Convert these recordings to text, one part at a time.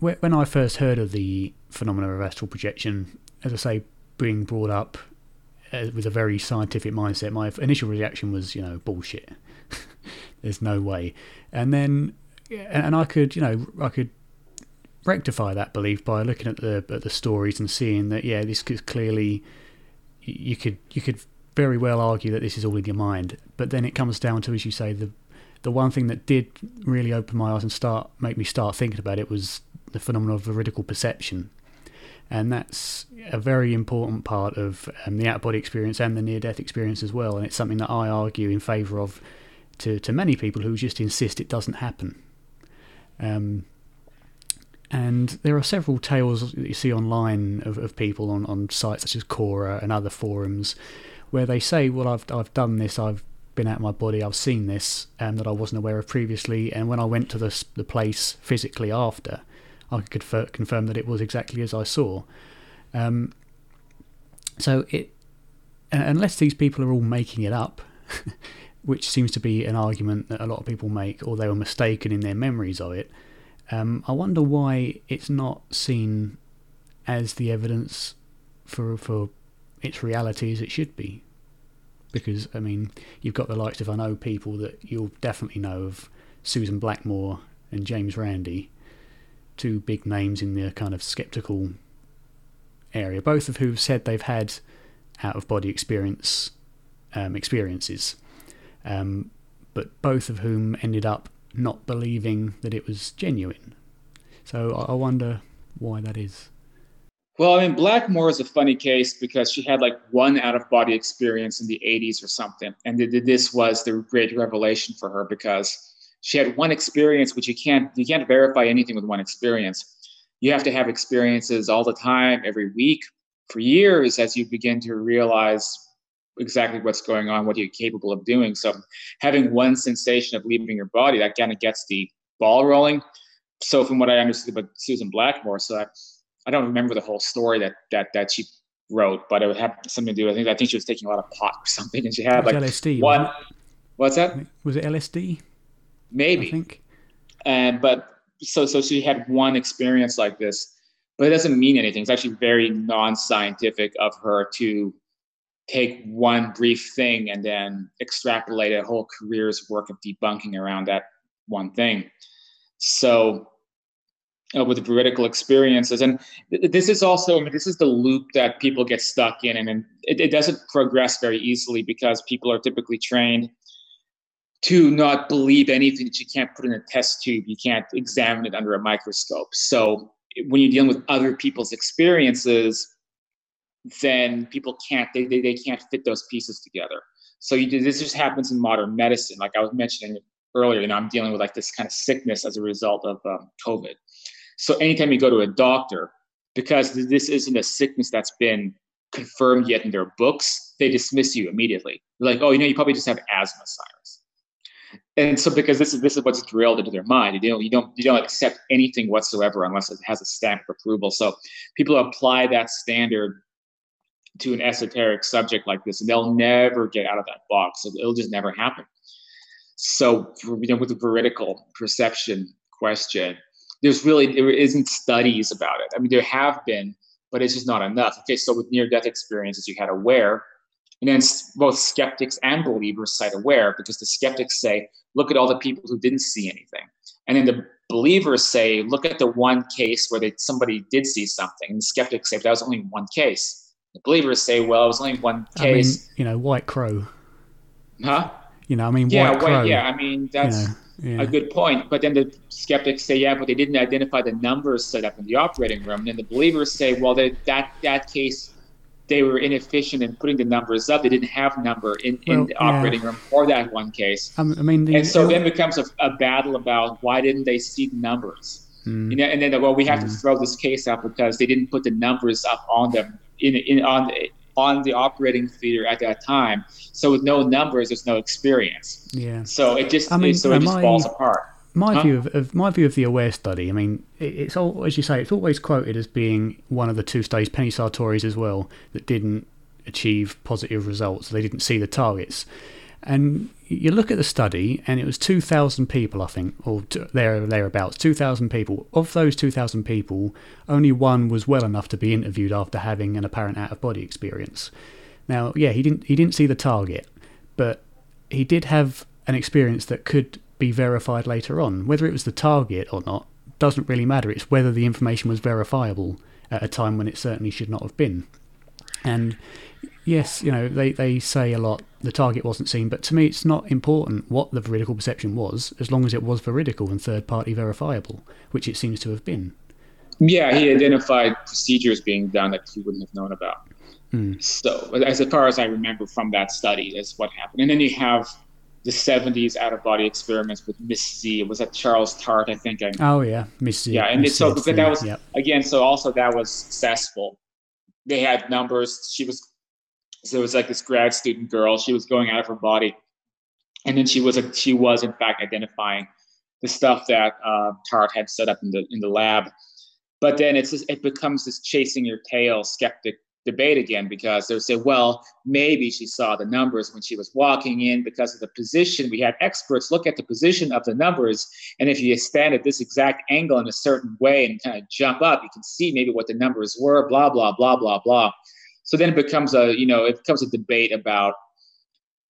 when I first heard of the phenomena of astral projection, as I say, being brought up uh, with a very scientific mindset, my initial reaction was, you know, bullshit. There's no way. And then, and I could, you know, I could rectify that belief by looking at the at the stories and seeing that, yeah, this is clearly, you could you could very well argue that this is all in your mind. But then it comes down to, as you say, the the one thing that did really open my eyes and start make me start thinking about it was the phenomenon of veridical perception. And that's a very important part of um, the out of body experience and the near death experience as well. And it's something that I argue in favour of to, to many people who just insist it doesn't happen. Um, and there are several tales that you see online of, of people on, on sites such as Quora and other forums where they say, Well, I've, I've done this, I've been out of my body, I've seen this um, that I wasn't aware of previously. And when I went to the, the place physically after, I could confirm that it was exactly as I saw. Um, so it, unless these people are all making it up, which seems to be an argument that a lot of people make, or they were mistaken in their memories of it, um, I wonder why it's not seen as the evidence for for its reality as it should be. Because I mean, you've got the likes of I know people that you'll definitely know of Susan Blackmore and James Randi, two big names in the kind of skeptical area, both of who've said they've had out of body experience um, experiences, um, but both of whom ended up not believing that it was genuine. So I wonder why that is. Well, I mean, Blackmore is a funny case because she had like one out of body experience in the 80s or something. And this was the great revelation for her because she had one experience which you can't you can't verify anything with one experience. You have to have experiences all the time every week. For years as you begin to realize exactly what's going on what you're capable of doing. So having one sensation of leaving your body that kind of gets the ball rolling. So from what i understood about susan blackmore so I, I don't remember the whole story that that that she wrote but it had something to do i think i think she was taking a lot of pot or something and she had like LSD, one what's that? Was it lsd maybe. I think. And but so so she had one experience like this, but it doesn't mean anything. It's actually very non-scientific of her to take one brief thing and then extrapolate a whole career's work of debunking around that one thing. So uh, with veridical experiences. And th- this is also, I mean, this is the loop that people get stuck in, and, and it, it, doesn't progress very easily because people are typically trained to not believe anything that you can't put in a test tube, you can't examine it under a microscope. So when you're dealing with other people's experiences, then people can't they, they, they can't fit those pieces together. So you, this just happens in modern medicine. Like I was mentioning earlier, you know, I'm dealing with like this kind of sickness as a result of um, COVID. So anytime you go to a doctor, because this isn't a sickness that's been confirmed yet in their books, they dismiss you immediately. They're like, oh, you know, you probably just have asthma, and so because this is this is what's drilled into their mind. You don't you don't you don't accept anything whatsoever unless it has a stamp of approval. So people apply that standard to an esoteric subject like this and they'll never get out of that box. So it'll just never happen. So you know with the veridical perception question there's really there isn't studies about it. I mean there have been but it's just not enough. Okay so with near death experiences you had aware and then both skeptics and believers cite aware because the skeptics say, look at all the people who didn't see anything. And then the believers say, look at the one case where they, somebody did see something. And the skeptics say, that was only one case. The believers say, well, it was only one case. I mean, you know, White Crow. Huh? You know, I mean, yeah, White Crow. yeah, I mean, that's you know, yeah. a good point. But then the skeptics say, yeah, but they didn't identify the numbers set up in the operating room. And then the believers say, well, they, that, that case they were inefficient in putting the numbers up. They didn't have number in, in well, the operating yeah. room for that one case. Um, I mean, the, and so then becomes a, a, battle about why didn't they see the numbers? Mm. You know, and then well, we have to throw this case out because they didn't put the numbers up on them in, in on the, on the operating theater at that time. So with no numbers, there's no experience. Yeah. So it just I mean, so it just I, falls apart my huh? view of, of, my view of the aware study i mean it, it's all as you say it's always quoted as being one of the two studies penny sartori's as well that didn't achieve positive results they didn't see the targets And you look at the study, and it was 2,000 people, I think, or there thereabouts, 2,000 people. Of those 2,000 people, only one was well enough to be interviewed after having an apparent out of body experience. Now, yeah, he didn't he didn't see the target, but he did have an experience that could be verified later on. Whether it was the target or not doesn't really matter. It's whether the information was verifiable at a time when it certainly should not have been. And yes, you know, they, they say a lot the target wasn't seen, but to me it's not important what the veridical perception was, as long as it was veridical and third party verifiable, which it seems to have been. Yeah, he identified procedures being done that he wouldn't have known about. Mm. So, as far as I remember from that study, that's what happened. And then you have the 70s out of body experiments with Miss Z. It was at Charles Tart, I think. Oh, yeah, Miss Z. Yeah, and Miss so that was, yep. again, so also that was successful. They had numbers. She was, so it was like this grad student girl. She was going out of her body. And then she was, a, she was in fact identifying the stuff that uh, Tart had set up in the in the lab. But then it's just, it becomes this chasing your tail skeptic debate again because they'll say, well, maybe she saw the numbers when she was walking in because of the position. We had experts look at the position of the numbers. And if you stand at this exact angle in a certain way and kind of jump up, you can see maybe what the numbers were, blah, blah, blah, blah, blah. So then it becomes a, you know, it becomes a debate about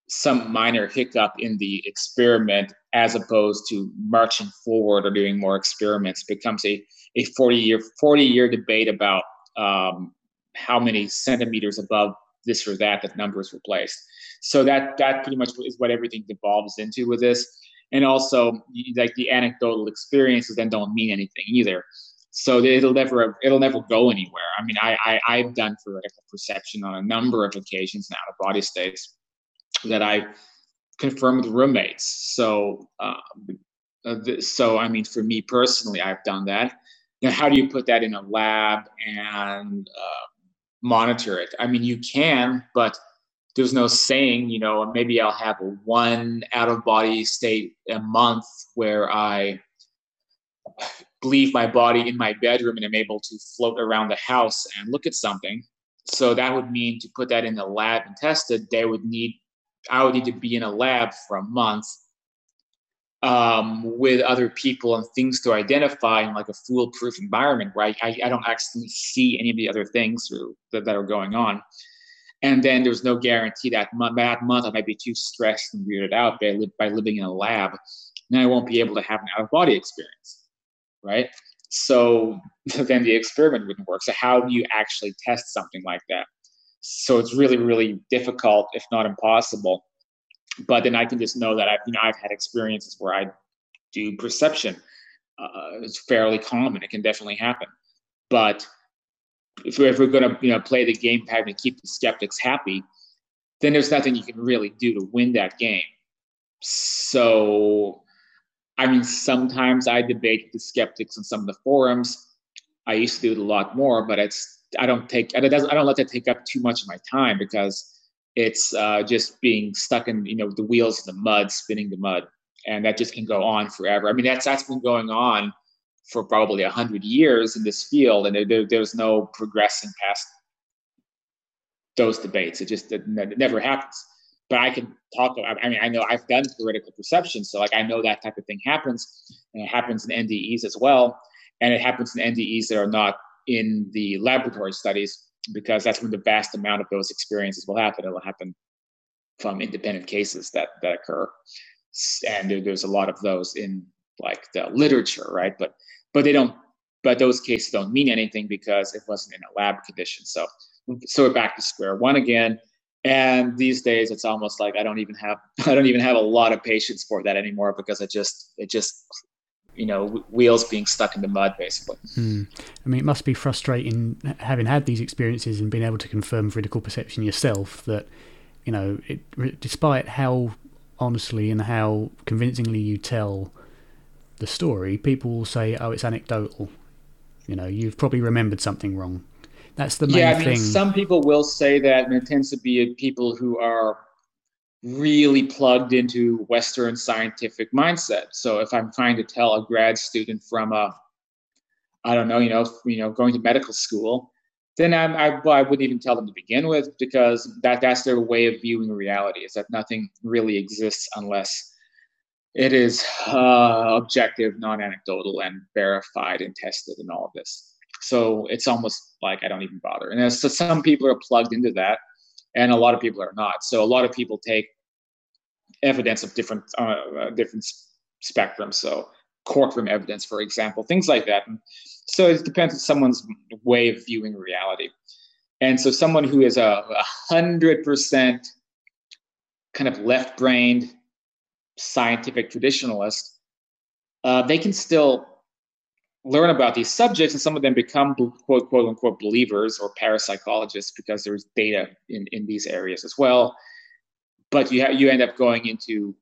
some minor hiccup in the experiment as opposed to marching forward or doing more experiments it becomes a, a 40 year 40 year debate about um, how many centimeters above this or that that numbers were placed. So that that pretty much is what everything devolves into with this. And also, like the anecdotal experiences then don't mean anything either. So it'll never it'll never go anywhere. I mean, I, I I've done veridical perception on a number of occasions out of body states that I confirmed with roommates. So uh, so I mean, for me personally, I've done that. Now, how do you put that in a lab and uh, monitor it. I mean, you can, but there's no saying, you know, maybe I'll have one out of body state a month where I leave my body in my bedroom and I'm able to float around the house and look at something. So that would mean to put that in the lab and test it, they would need, I would need to be in a lab for a month um, with other people and things to identify in like a foolproof environment where I, I, don't actually see any of the other things through, that, that are going on. And then there's no guarantee that that month I might be too stressed and weirded out by, by living in a lab. And I won't be able to have an out of body experience, right? So then the experiment wouldn't work. So how do you actually test something like that? So it's really, really difficult, if not impossible, but then I can just know that I've you know I've had experiences where I do perception. Uh, it's fairly common. It can definitely happen. But if we're, if we're going to you know play the game pattern and keep the skeptics happy, then there's nothing you can really do to win that game. So, I mean, sometimes I debate the skeptics on some of the forums. I used to do it a lot more, but it's I don't take I don't let that take up too much of my time because it's uh, just being stuck in you know the wheels in the mud, spinning the mud, and that just can go on forever. I mean, that's that's been going on for probably a hundred years in this field, and there, there's no progressing past those debates. It just it, never happens. But I can talk. about, I mean, I know I've done veridical perception, so like I know that type of thing happens, and it happens in NDEs as well, and it happens in NDEs that are not in the laboratory studies because that's when the vast amount of those experiences will happen. It'll happen from independent cases that that occur, and there, there's a lot of those in like the literature, right? But but they don't. But those cases don't mean anything because it wasn't in a lab condition. So so we're back to square one again. And these days, it's almost like I don't even have I don't even have a lot of patience for that anymore because it just it just you know wheels being stuck in the mud basically. Hmm. i mean it must be frustrating having had these experiences and being able to confirm veridical perception yourself that you know it, despite how honestly and how convincingly you tell the story people will say oh it's anecdotal. You know you've probably remembered something wrong. That's the main yeah, I mean, thing. some people will say that and it tends to be people who are really plugged into Western scientific mindset. So if I'm trying to tell a grad student from a, I don't know, you know, you know, going to medical school, then I'm, I, well, I wouldn't even tell them to begin with because that that's their way of viewing reality is that nothing really exists unless it is uh, objective, non-anecdotal, and verified and tested and all of this. So it's almost like I don't even bother. And so some people are plugged into that, and a lot of people are not. So a lot of people take evidence of different uh, uh different spectrums. So courtroom evidence, for example, things like that. And so it depends on someone's way of viewing reality. And so someone who is a hundred percent kind of left-brained scientific traditionalist, uh, they can still learn about these subjects, and some of them become quote quote unquote believers or parapsychologists because there's data in, in these areas as well. But you ha- you end up going into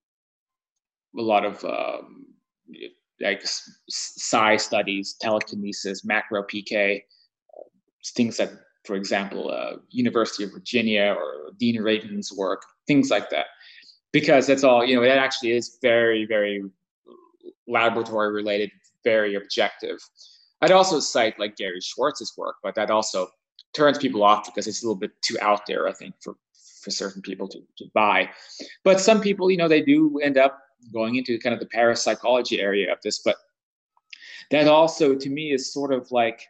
a lot of um, like psi studies, telekinesis, macro PK, things that, for example, uh, University of Virginia or Dean Radin's work, things like that, because that's all you know. that actually is very, very laboratory related, very objective. I'd also cite like Gary Schwartz's work, but that also turns people off because it's a little bit too out there, I think, for for certain people to, to buy. But some people, you know, they do end up going into kind of the parapsychology area of this, but that also to me is sort of like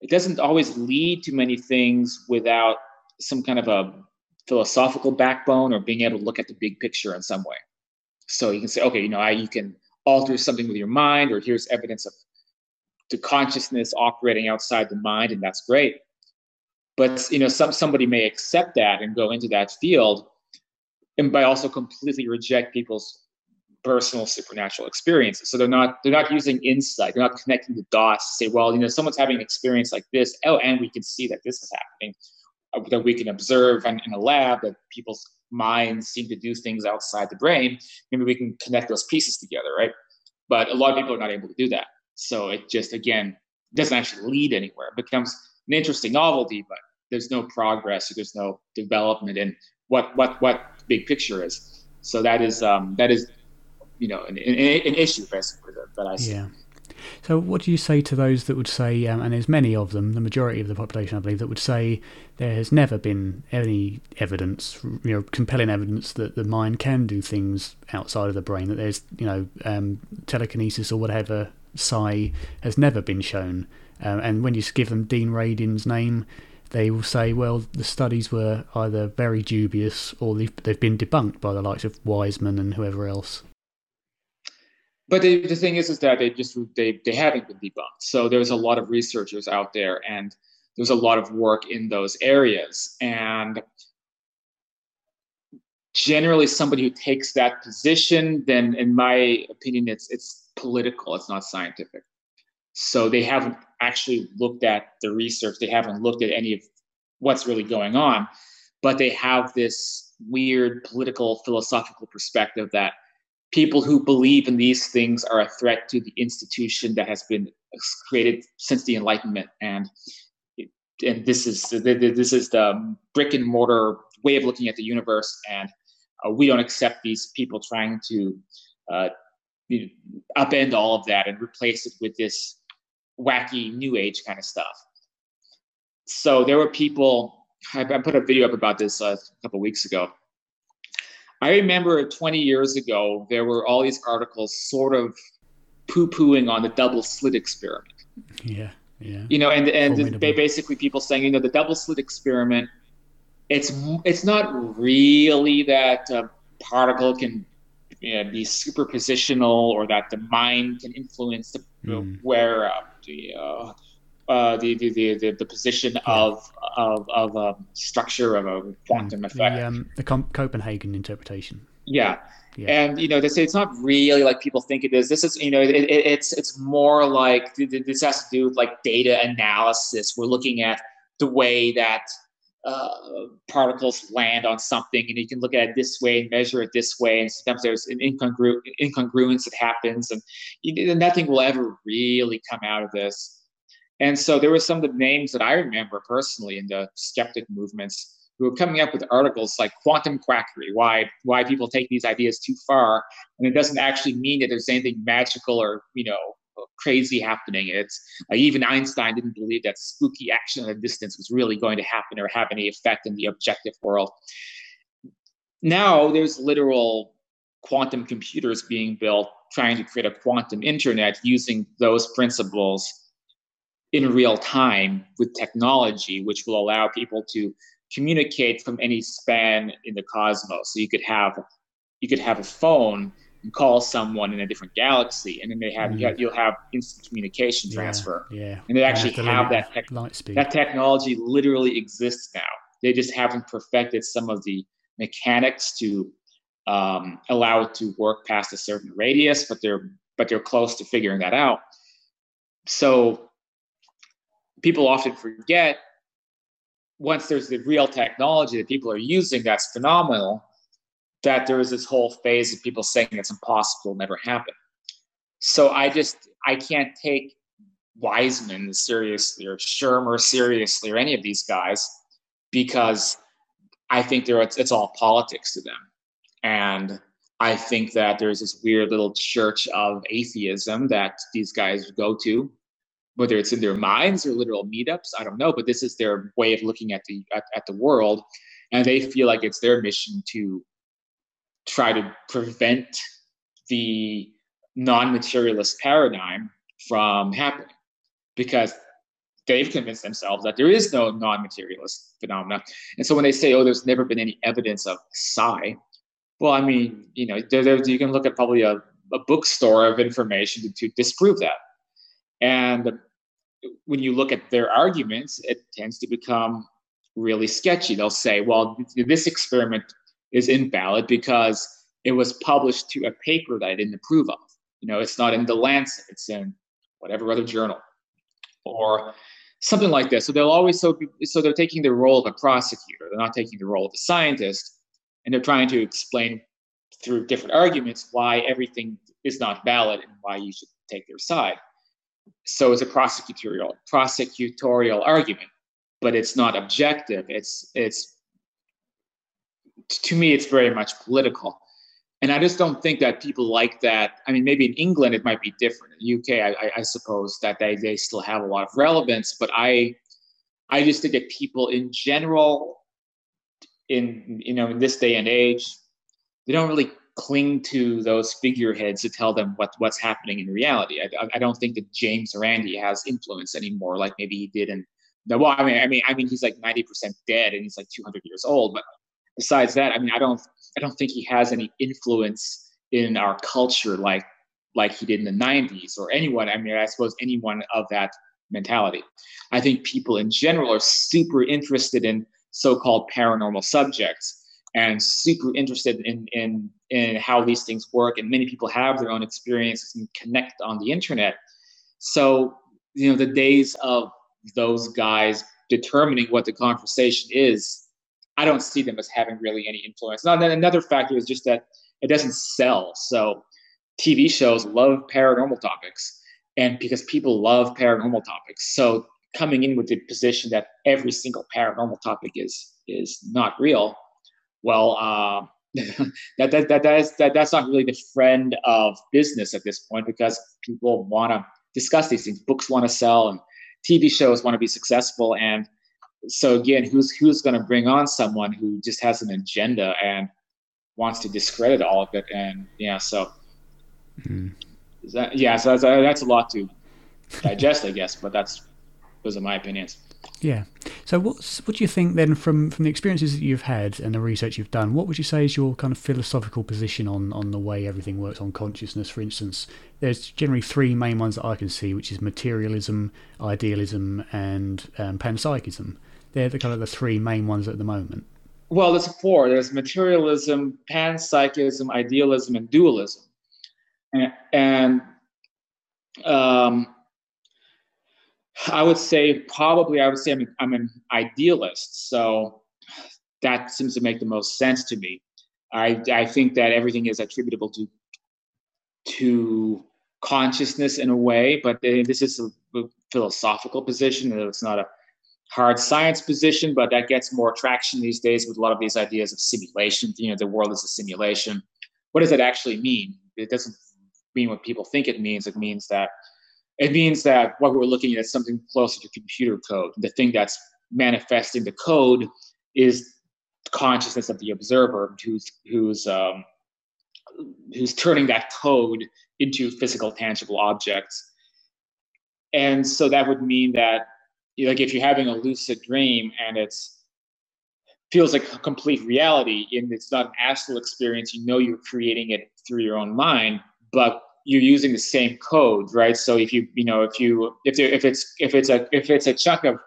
it doesn't always lead to many things without some kind of a philosophical backbone or being able to look at the big picture in some way. So you can say, okay, you know, I, you can alter something with your mind, or here's evidence of the consciousness operating outside the mind, and that's great. But you know, some somebody may accept that and go into that field, and by also completely reject people's personal supernatural experiences. So they're not they're not using insight. They're not connecting the dots to say, well, you know, someone's having an experience like this. Oh, and we can see that this is happening. Uh, that we can observe in, in a lab that people's minds seem to do things outside the brain. Maybe we can connect those pieces together, right? But a lot of people are not able to do that. So it just again doesn't actually lead anywhere. It becomes an interesting novelty, but there's no progress. There's no development in what what what big picture is. So that is um, that is you know an, an, an issue basically that, that I see. Yeah. So, what do you say to those that would say, um, and there's many of them, the majority of the population, I believe, that would say there has never been any evidence, you know, compelling evidence that the mind can do things outside of the brain, that there's, you know, um, telekinesis or whatever psi has never been shown. Um, and when you give them Dean Radin's name, they will say, well, the studies were either very dubious or they've, they've been debunked by the likes of Wiseman and whoever else. But the, the thing is, is that they just they, they haven't been debunked. So there's a lot of researchers out there, and there's a lot of work in those areas. And generally, somebody who takes that position, then in my opinion, it's it's political. It's not scientific. So they haven't actually looked at the research. They haven't looked at any of what's really going on, but they have this weird political philosophical perspective that people who believe in these things are a threat to the institution that has been created since the Enlightenment, and and this is this is the brick and mortar way of looking at the universe, and uh, we don't accept these people trying to uh, upend all of that and replace it with this wacky new age kind of stuff. So there were people. I, put a video up about this uh, a couple weeks ago. I remember 20 years ago there were all these articles sort of poo-pooing on the double slit experiment. Yeah, yeah. You know, and and basically people saying, you know, the double slit experiment. It's it's not really that a particle can you know, be superpositional or that the mind can influence the mm. where uh, the, uh, uh, the, the, the, the position yeah. of of of a um, structure of a quantum effect. The, um, the Copenhagen interpretation. Yeah. yeah. And you know, they say it's not really like people think it is. This is, you know, it, it, it's it's more like this has to do with like data analysis. We're looking at the way that uh, particles land on something, and you can look at it this way and measure it this way. And sometimes there's an incongru- incongruence that happens, and you, nothing will ever really come out of this. And so there were some of the names that I remember personally in the skeptic movements who were coming up with articles like quantum quackery, why why people take these ideas too far, and it doesn't actually mean that there's anything magical or you know crazy happening. It's uh, even Einstein didn't believe that spooky action at a distance was really going to happen or have any effect in the objective world. Now there's literal quantum computers being built trying to create a quantum internet using those principles in real time with technology, which will allow people to communicate from any span in the cosmos. So you could have you could have a phone and call someone in a different galaxy, and then they have, mm. you'll have instant communication transfer. Yeah, yeah. and they actually have, have that tech, light speed. That technology literally exists now. They just haven't perfected some of the mechanics to um, allow it to work past a certain radius, but they're but they're close to figuring that out. So people often forget once there's the real technology that people are using that's phenomenal that there is this whole phase of people saying it's impossible never happen so i just i can't take wiseman seriously or shermer seriously or any of these guys because i think they it's, it's all politics to them. And I think that there's this weird little church of atheism that these guys go to, whether it's in their minds or literal meetups, I don't know, but this is their way of looking at the at, at the world, and they feel like it's their mission to try to prevent the non-materialist paradigm from happening because they've convinced themselves that there is no non-materialist phenomena and so when they say oh there's never been any evidence of psi well, I mean, you know, there, there, you can look at probably a, a bookstore of information to, to disprove that. And when you look at their arguments, it tends to become really sketchy. They'll say, well, this experiment is invalid because it was published to a paper that I didn't approve of. You know, it's not in the Lancet, it's in whatever other journal or something like this. So they'll always so so they're taking the role of a prosecutor. They're not taking the role of a scientist and they're trying to explain through different arguments why everything is not valid and why you should take their side. So it's a prosecutorial prosecutorial argument, but it's not objective. It's it's to me it's very much political. And I just don't think that people like that. I mean, maybe in England it might be different. In the UK, I, I suppose that they, they still have a lot of relevance, but I I just think that people in general in you know in this day and age they don't really cling to those figureheads to tell them what what's happening in reality. I, I don't think that james randi has influence anymore like maybe he did in well i mean i mean i mean he's like 90% dead and he's like 200 years old but besides that i mean i don't i don't think he has any influence in our culture like like he did in the 90s or anyone i mean i suppose anyone of that mentality. I think people in general are super interested in so-called paranormal subjects and super interested in, in, in how these things work. And many people have their own experiences and connect on the internet. So, you know, the days of those guys determining what the conversation is, I don't see them as having really any influence. Now, then another factor is just that it doesn't sell. So TV shows love paranormal topics. And because people love paranormal topics. So coming in with the position that every single paranormal topic is is not real, well, uh, that, that, that, that is, that that's not really the friend of business at this point because people want to discuss these things. Books want to sell, and TV shows want to be successful. And so again, who's who's going to bring on someone who just has an agenda and wants to discredit all of it? And yeah, so mm. that, yeah, so that's, that's a lot to digest, I guess. But that's those are my opinions. Yeah. So what's what do you think then from from the experiences that you've had and the research you've done? What would you say is your kind of philosophical position on on the way everything works on consciousness? For instance, there's generally three main ones that I can see, which is materialism, idealism, and um, panpsychism. They're the kind of the three main ones at the moment. Well, there's four. There's materialism, panpsychism, idealism, and dualism. And, and um, I would say probably I would say I'm, I'm an idealist. So that seems to make the most sense to me. I, I think that everything is attributable to to consciousness in a way, but this is a, philosophical position. It's not a hard science position, but that gets more traction these days with a lot of these ideas of simulation. You know, the world is a simulation. What does that actually mean? It doesn't mean what people think it means. It means that it means that what we're looking at is something closer to computer code. The thing that's manifesting the code is consciousness of the observer who's who's um, who's turning that code into physical tangible objects and so that would mean that like if you're having a lucid dream and it's feels like a complete reality and it's not an astral experience you know you're creating it through your own mind but you're using the same code right so if you you know if you if there, if it's if it's a if it's a chunk of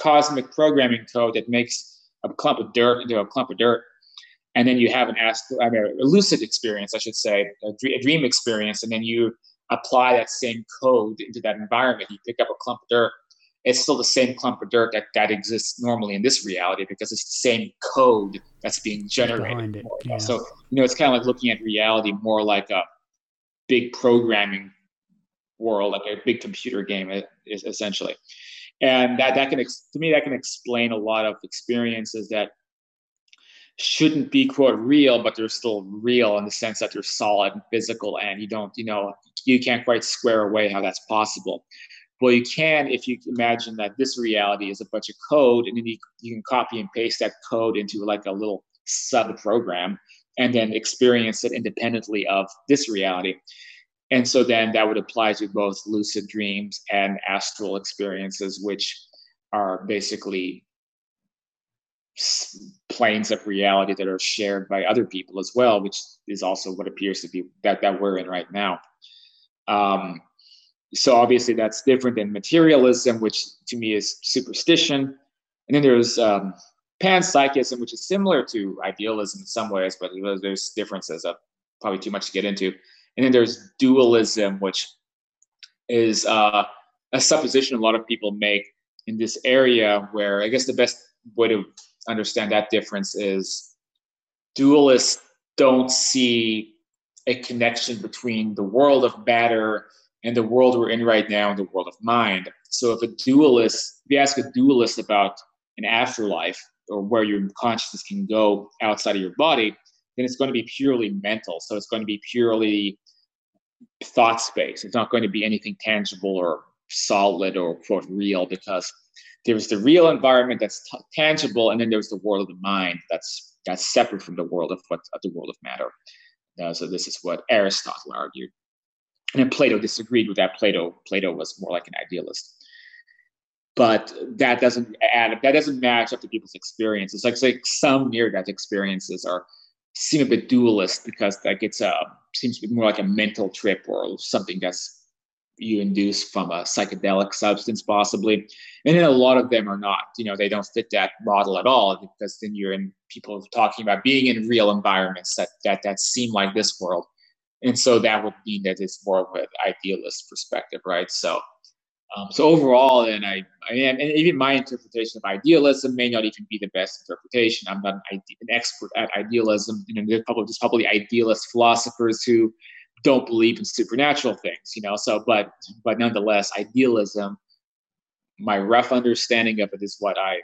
cosmic programming code that makes a clump of dirt into a clump of dirt and then you have an astral I mean, a lucid experience i should say a, dream experience and then you apply that same code into that environment you pick up a clump of dirt it's still the same clump of dirt that, that exists normally in this reality because it's the same code that's being generated. Yeah. So, you know, it's kind of like looking at reality more like a big programming world, like a big computer game, is essentially. And that, that can, to me, that can explain a lot of experiences that shouldn't be quote real, but they're still real in the sense that they're solid and physical, and you don't, you know, you can't quite square away how that's possible. Well, you can if you imagine that this reality is a bunch of code, and then you, you can copy and paste that code into like a little sub program and then experience it independently of this reality. And so then that would apply to both lucid dreams and astral experiences, which are basically planes of reality that are shared by other people as well, which is also what appears to be that, that we're in right now. Um, so obviously that's different than materialism, which to me is superstition. And then there's um, panpsychism, which is similar to idealism in some ways, but there's differences of probably too much to get into. And then there's dualism, which is uh, a supposition a lot of people make in this area where I guess the best way to understand that difference is dualists don't see a connection between the world of matter and the world we're in right now and the world of mind. So if a dualist, if you ask a dualist about an afterlife or where your consciousness can go outside of your body, then it's going to be purely mental. So it's going to be purely thought space. It's not going to be anything tangible or solid or quote real because there's the real environment that's t- tangible, and then there's the world of the mind that's that's separate from the world of what of the world of matter. Uh, so this is what Aristotle argued, and then Plato disagreed with that. Plato Plato was more like an idealist, but that doesn't add up. that doesn't match up to people's experiences. Like, like some near death experiences are seem a bit dualist because like it's a seems to be more like a mental trip or something that's you induce from a psychedelic substance possibly and then a lot of them are not you know they don't fit that model at all because then you're in people talking about being in real environments that that that seem like this world and so that would mean that it's more of an idealist perspective right so um, so overall and I, I am and even my interpretation of idealism may not even be the best interpretation i'm not an, an expert at idealism you know there's probably just probably idealist philosophers who don't believe in supernatural things, you know. So, but but nonetheless, idealism, my rough understanding of it is what I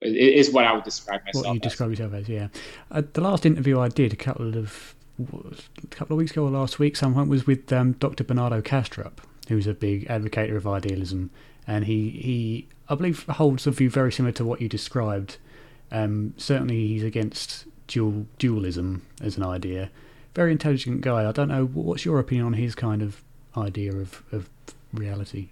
is what I would describe myself. What you as. describe yourself as, yeah. Uh, the last interview I did a couple of a couple of weeks ago or last week, someone was with um, Dr. Bernardo Kastrup, who's a big advocate of idealism, and he he I believe holds a view very similar to what you described. Um, certainly, he's against dual dualism as an idea very intelligent guy. I don't know what's your opinion on his kind of idea of, of reality.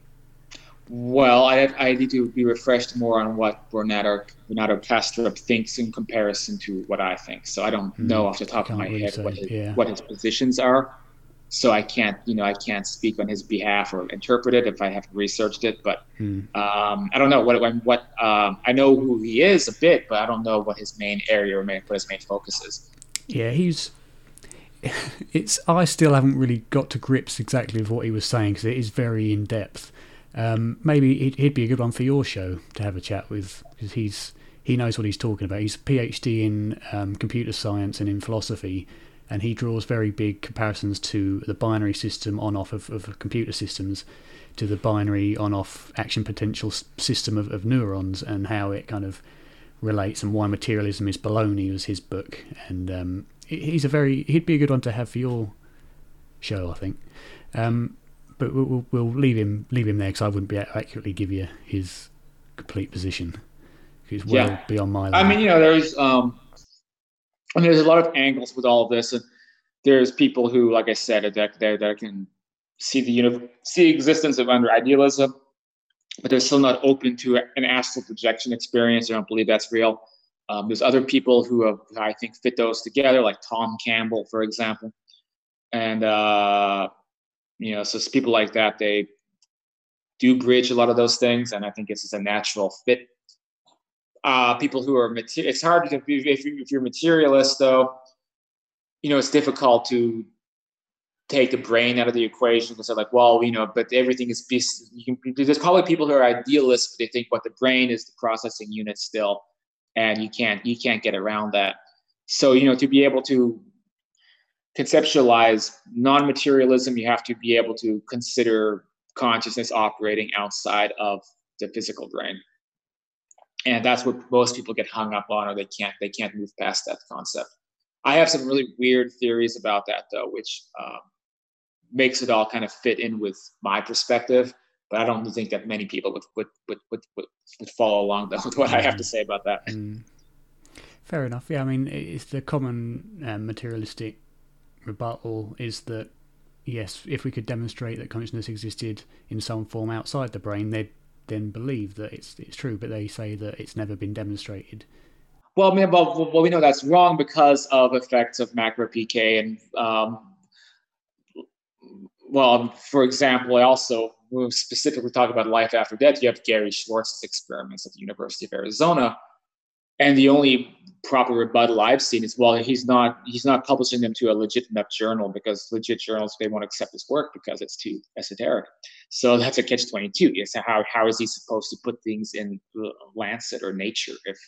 Well, I, I need to be refreshed more on what Bernardo, Bernardo Kastrup thinks in comparison to what I think. So I don't mm, know off the top of my head what his, yeah. what his positions are. So I can't, you know, I can't speak on his behalf or interpret it if I haven't researched it. But mm. um, I don't know what what um, I know who he is a bit, but I don't know what his main area or what his main focus is. Yeah, he's it's I still haven't really got to grips exactly with what he was saying because it is very in depth. Um, maybe he'd be a good one for your show to have a chat with because he's he knows what he's talking about. He's a PhD in um, computer science and in philosophy, and he draws very big comparisons to the binary system on off of, of computer systems to the binary on off action potential system of, of neurons and how it kind of relates and why materialism is baloney was his book and um, he's a very he'd be a good one to have for your show, I think. Um, but we'll, we'll leave him leave him there because I wouldn't be able to accurately give you his complete position. Well yeah. beyond my. I mean, you know, there's um, Mean, there's a lot of angles with all of this, and there's people who, like I said, that that, that can see the uni- see existence of under idealism, but they're still not open to an astral projection experience. They don't believe that's real. Um, there's other people who have, I think, fit those together, like Tom Campbell, for example, and uh, you know, so people like that they do bridge a lot of those things, and I think it's just a natural fit uh, people who are material. It's hard to if, if you're materialist though. You know, it's difficult to take the brain out of the equation because they're like, well, you know, but everything is. Can, there's probably people who are idealists, but they think what the brain is the processing unit still, and you can't you can't get around that. So you know, to be able to conceptualize non-materialism, you have to be able to consider consciousness operating outside of the physical brain and that's what most people get hung up on or they can't they can't move past that concept. I have some really weird theories about that though which um, makes it all kind of fit in with my perspective but i don't think that many people would would would would, would, follow along though, with what i have to say about that. Mm. fair enough. Yeah i mean it's the common um, materialistic rebuttal is that yes if we could demonstrate that consciousness existed in some form outside the brain they'd then believe that it's it's true, but they say that it's never been demonstrated. Well, I mean, well, well we know that's wrong because of effects of macro PK and um, well, for example, I also specifically talk about life after death. You have Gary Schwartz's experiments at the University of Arizona, and the only proper rebuttal I've seen is well, he's not he's not publishing them to a legit enough journal because legit journals they won't accept his work because it's too esoteric. So that's a catch twenty two. Yes, how how is he supposed to put things in Lancet or Nature if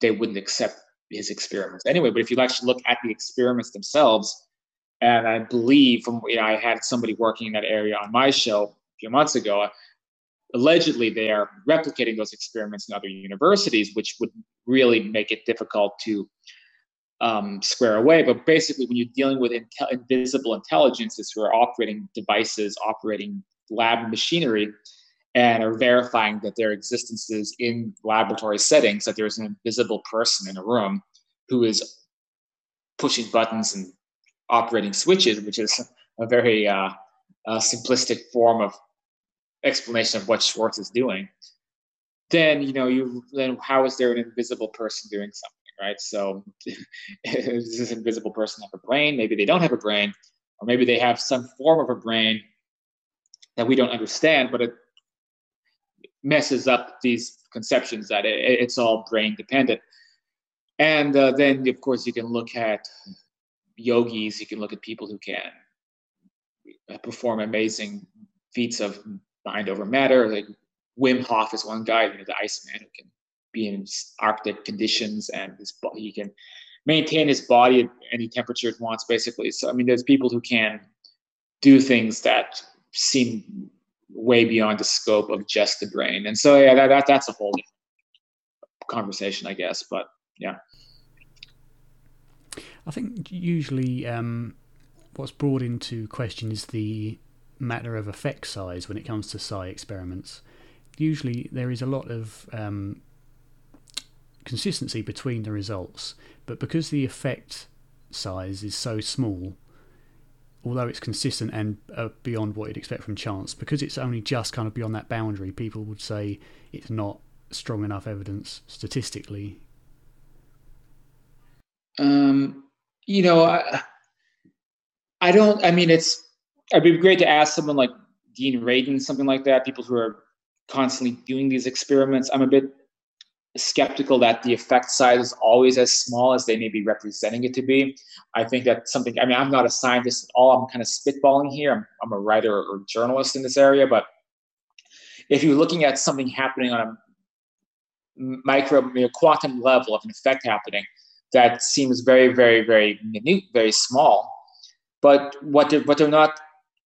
they wouldn't accept his experiments anyway? But if you actually look at the experiments themselves, and I believe from you know, I had somebody working in that area on my show a few months ago allegedly they are replicating those experiments in other universities, which would really make it difficult to um, square away. But basically, when you're dealing with inte- invisible intelligences who are operating devices, operating lab machinery, and are verifying that their existences in laboratory settings, that there's an invisible person in a room who is pushing buttons and operating switches, which is a very uh, uh, simplistic form of explanation of what Schwartz is doing, then you know you then how is there an invisible person doing something, right? So does this invisible person have a brain? Maybe they don't have a brain, or maybe they have some form of a brain that we don't understand, but it messes up these conceptions that it, it's all brain dependent. And uh, then, of course, you can look at yogis. You can look at people who can perform amazing feats of mind over matter. Like Wim Hof is one guy, you know, the Iceman who can be in Arctic conditions and his body, he can maintain his body at any temperature it wants, basically. So, I mean, there's people who can do things that seem way beyond the scope of just the brain. And so, yeah, that, that that's a whole conversation, I guess. But yeah. I think usually um, what's brought into question is the matter of effect size when it comes to psi experiments. Usually, there is a lot of um, consistency between the results, but because the effect size is so small, although it's consistent and uh, beyond what you'd expect from chance, because it's only just kind of beyond that boundary, people would say it's not strong enough evidence statistically. Um, you know, I, I don't. I mean, it's it'd be great to ask someone like Dean Radin, something like that, people who are constantly doing these experiments. I'm a bit skeptical that the effect size is always as small as they may be representing it to be. I think that's something, I mean, I'm not a scientist at all. I'm kind of spitballing here. I'm, I'm a writer or journalist in this area, but if you're looking at something happening on a micro, quantum level of an effect happening, that seems very, very, very minute, very small. But what they're, what they're not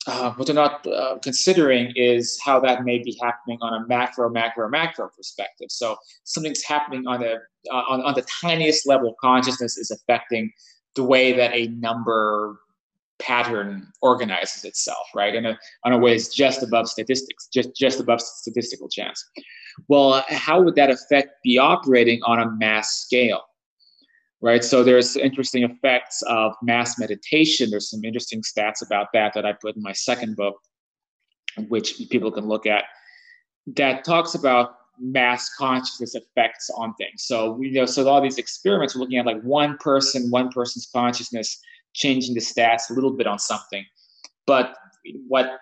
uh, what they're not uh, considering is how that may be happening on a macro, macro, macro perspective. So something's happening on the uh, on, on the tiniest level of consciousness is affecting the way that a number pattern organizes itself, right? In a, on a way it's just above statistics, just, just above statistical chance. Well, how would that affect be operating on a mass scale? Right. So there's interesting effects of mass meditation. There's some interesting stats about that that I put in my second book, which people can look at, that talks about mass consciousness effects on things. So you know, so all these experiments we're looking at like one person, one person's consciousness changing the stats a little bit on something. But what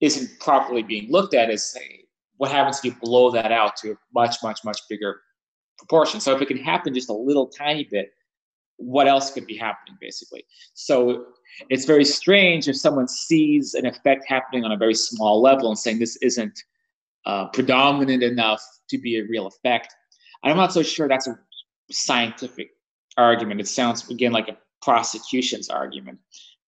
isn't properly being looked at is what happens if you blow that out to a much, much, much bigger proportion. So if it can happen just a little tiny bit, what else could be happening basically? So it's very strange if someone sees an effect happening on a very small level and saying this isn't uh, predominant enough to be a real effect. I'm not so sure that's a scientific argument. It sounds again like a prosecution's argument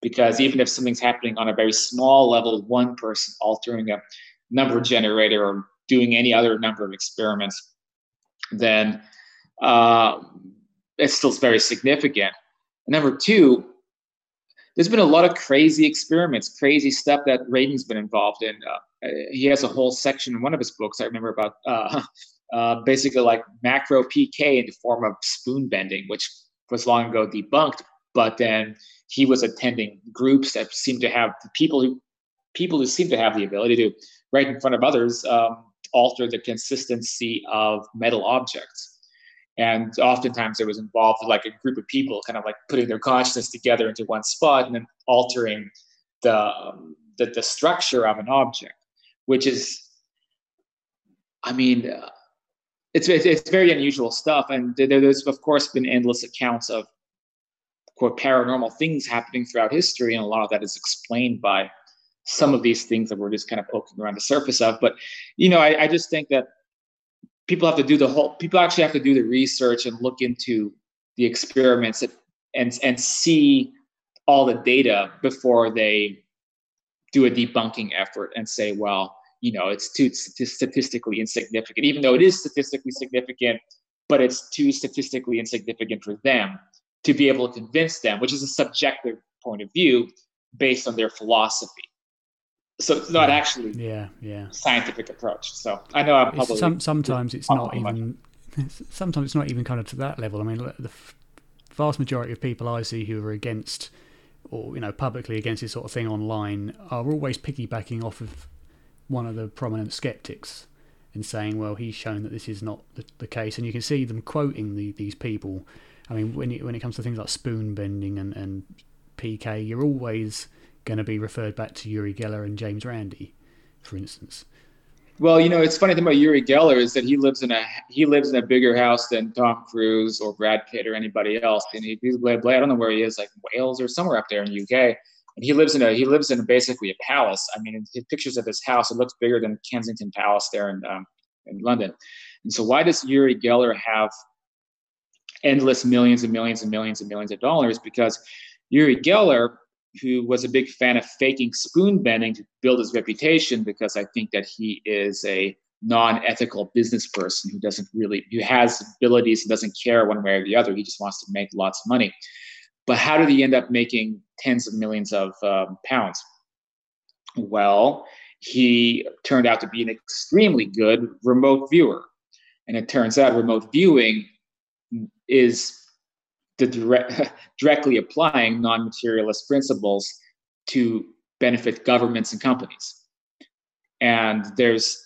because even if something's happening on a very small level, one person altering a number generator or doing any other number of experiments, then uh, it's still very significant. Number two, there's been a lot of crazy experiments, crazy stuff that Radin's been involved in. Uh, he has a whole section in one of his books I remember about uh, uh, basically like macro PK in the form of spoon bending, which was long ago debunked. But then he was attending groups that seemed to have people who people who seem to have the ability to, right in front of others, um, alter the consistency of metal objects. And oftentimes it was involved like a group of people kind of like putting their consciousness together into one spot and then altering the um, the, the structure of an object which is i mean uh, it's, it's, it's very unusual stuff. And there's of course been endless accounts of quote paranormal things happening throughout history and a lot of that is explained by some of these things that we're just kind of poking around the surface of but you know i, I just think that people have to do the whole people actually have to do the research and look into the experiments and and see all the data before they do a debunking effort and say well you know it's too statistically insignificant even though it is statistically significant but it's too statistically insignificant for them to be able to convince them which is a subjective point of view based on their philosophy so it's not actually yeah yeah. scientific approach. So i know i'm probably some, sometimes it's not even sometimes it's not even kind of to that level. I mean the vast majority of people i see who are against or you know publicly against this sort of thing online are always piggybacking off of one of the prominent skeptics and saying well he's shown that this is not the, the case. And you can see them quoting the, these people. I mean when it, when it comes to things like spoon bending and, and pk you're always going to be referred back to Uri Geller and James Randi, for instance. Well, you know, it's funny thing about Uri Geller is that he lives in a he lives in a bigger house than Tom Cruise or Brad Pitt or anybody else. And he, he's I don't know where he is, like Wales or somewhere up there in the UK. And he lives in a he lives in basically a palace. I mean, his pictures of his house, it looks bigger than Kensington Palace there in um, in London. And so, why does Uri Geller have endless millions and millions and millions and millions of dollars? Because Uri Geller who was a big fan of faking spoon bending to build his reputation because I think that he is a non-ethical business person who doesn't really who has abilities and doesn't care one way or the other. He just wants to make lots of money. But how did he end up making tens of millions of um, pounds? Well, he turned out to be an extremely good remote viewer. And it turns out remote viewing is the direct, directly applying non-materialist principles to benefit governments and companies. And there's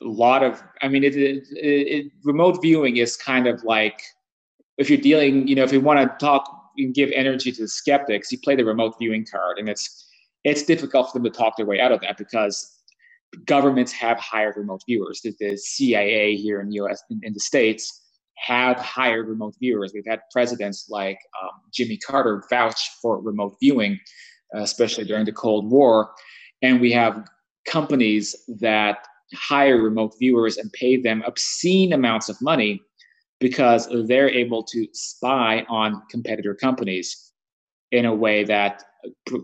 a lot of, I mean, it, it, it, remote viewing is kind of like if you're dealing, you know, if you want to talk and give energy to the skeptics, you play the remote viewing card, and it's it's difficult for them to talk their way out of that because governments have hired remote viewers. The, the CIA here in the U.S. in, in the states have hired remote viewers. We've had presidents like um, Jimmy Carter vouch for remote viewing, uh, especially during the Cold War. And we have companies that hire remote viewers and pay them obscene amounts of money because they're able to spy on competitor companies in a way that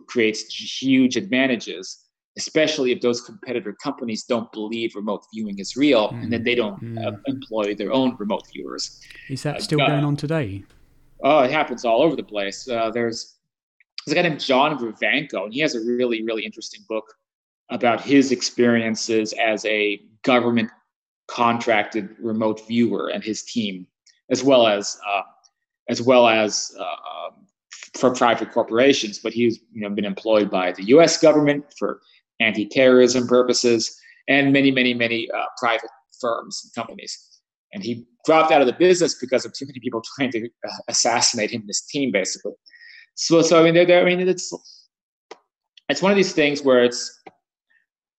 creates huge advantages especially if those competitor companies don't believe remote viewing is real mm. and then they don't mm. uh, employ their own remote viewers. Is that uh, still uh, going on today? Oh, it happens all over the place. Uh, there's there's a guy named John Vivanco, and he has a really, really interesting book about his experiences as a government contracted remote viewer and his team, as well as uh, as well as uh, for private corporations. But he's you know been employed by the U.S. government for anti-terrorism purposes and many, many, many uh, private firms and companies. And he dropped out of the business because of too many people trying to uh, assassinate him and his team, basically. So, so I mean, they're, they're, I mean, it's it's one of these things where it's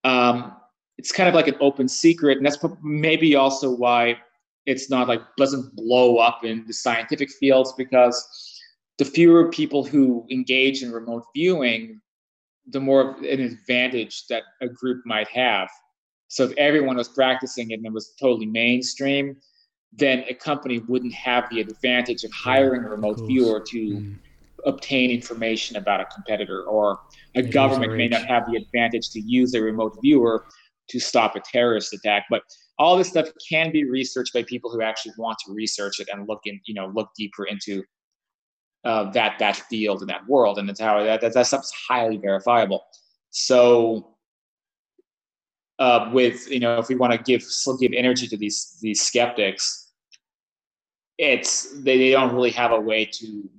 um, it's kind of like an open secret, and that's maybe also why it's not like doesn't blow up in the scientific fields because the fewer people who engage in remote viewing, the more of an advantage that a group might have. So if everyone was practicing it and it was totally mainstream, then a company wouldn't have the advantage of hiring a remote viewer to mm. obtain information about a competitor, or a it government may not have the advantage to use a remote viewer to stop a terrorist attack. But all this stuff can be researched by people who actually want to research it and look in, you know, look deeper into uh, that that field and that world, and that's how that that, that stuff's highly verifiable. So, uh, with you know, if we want to give still give energy to these these skeptics, it's they, they don't really have a way to.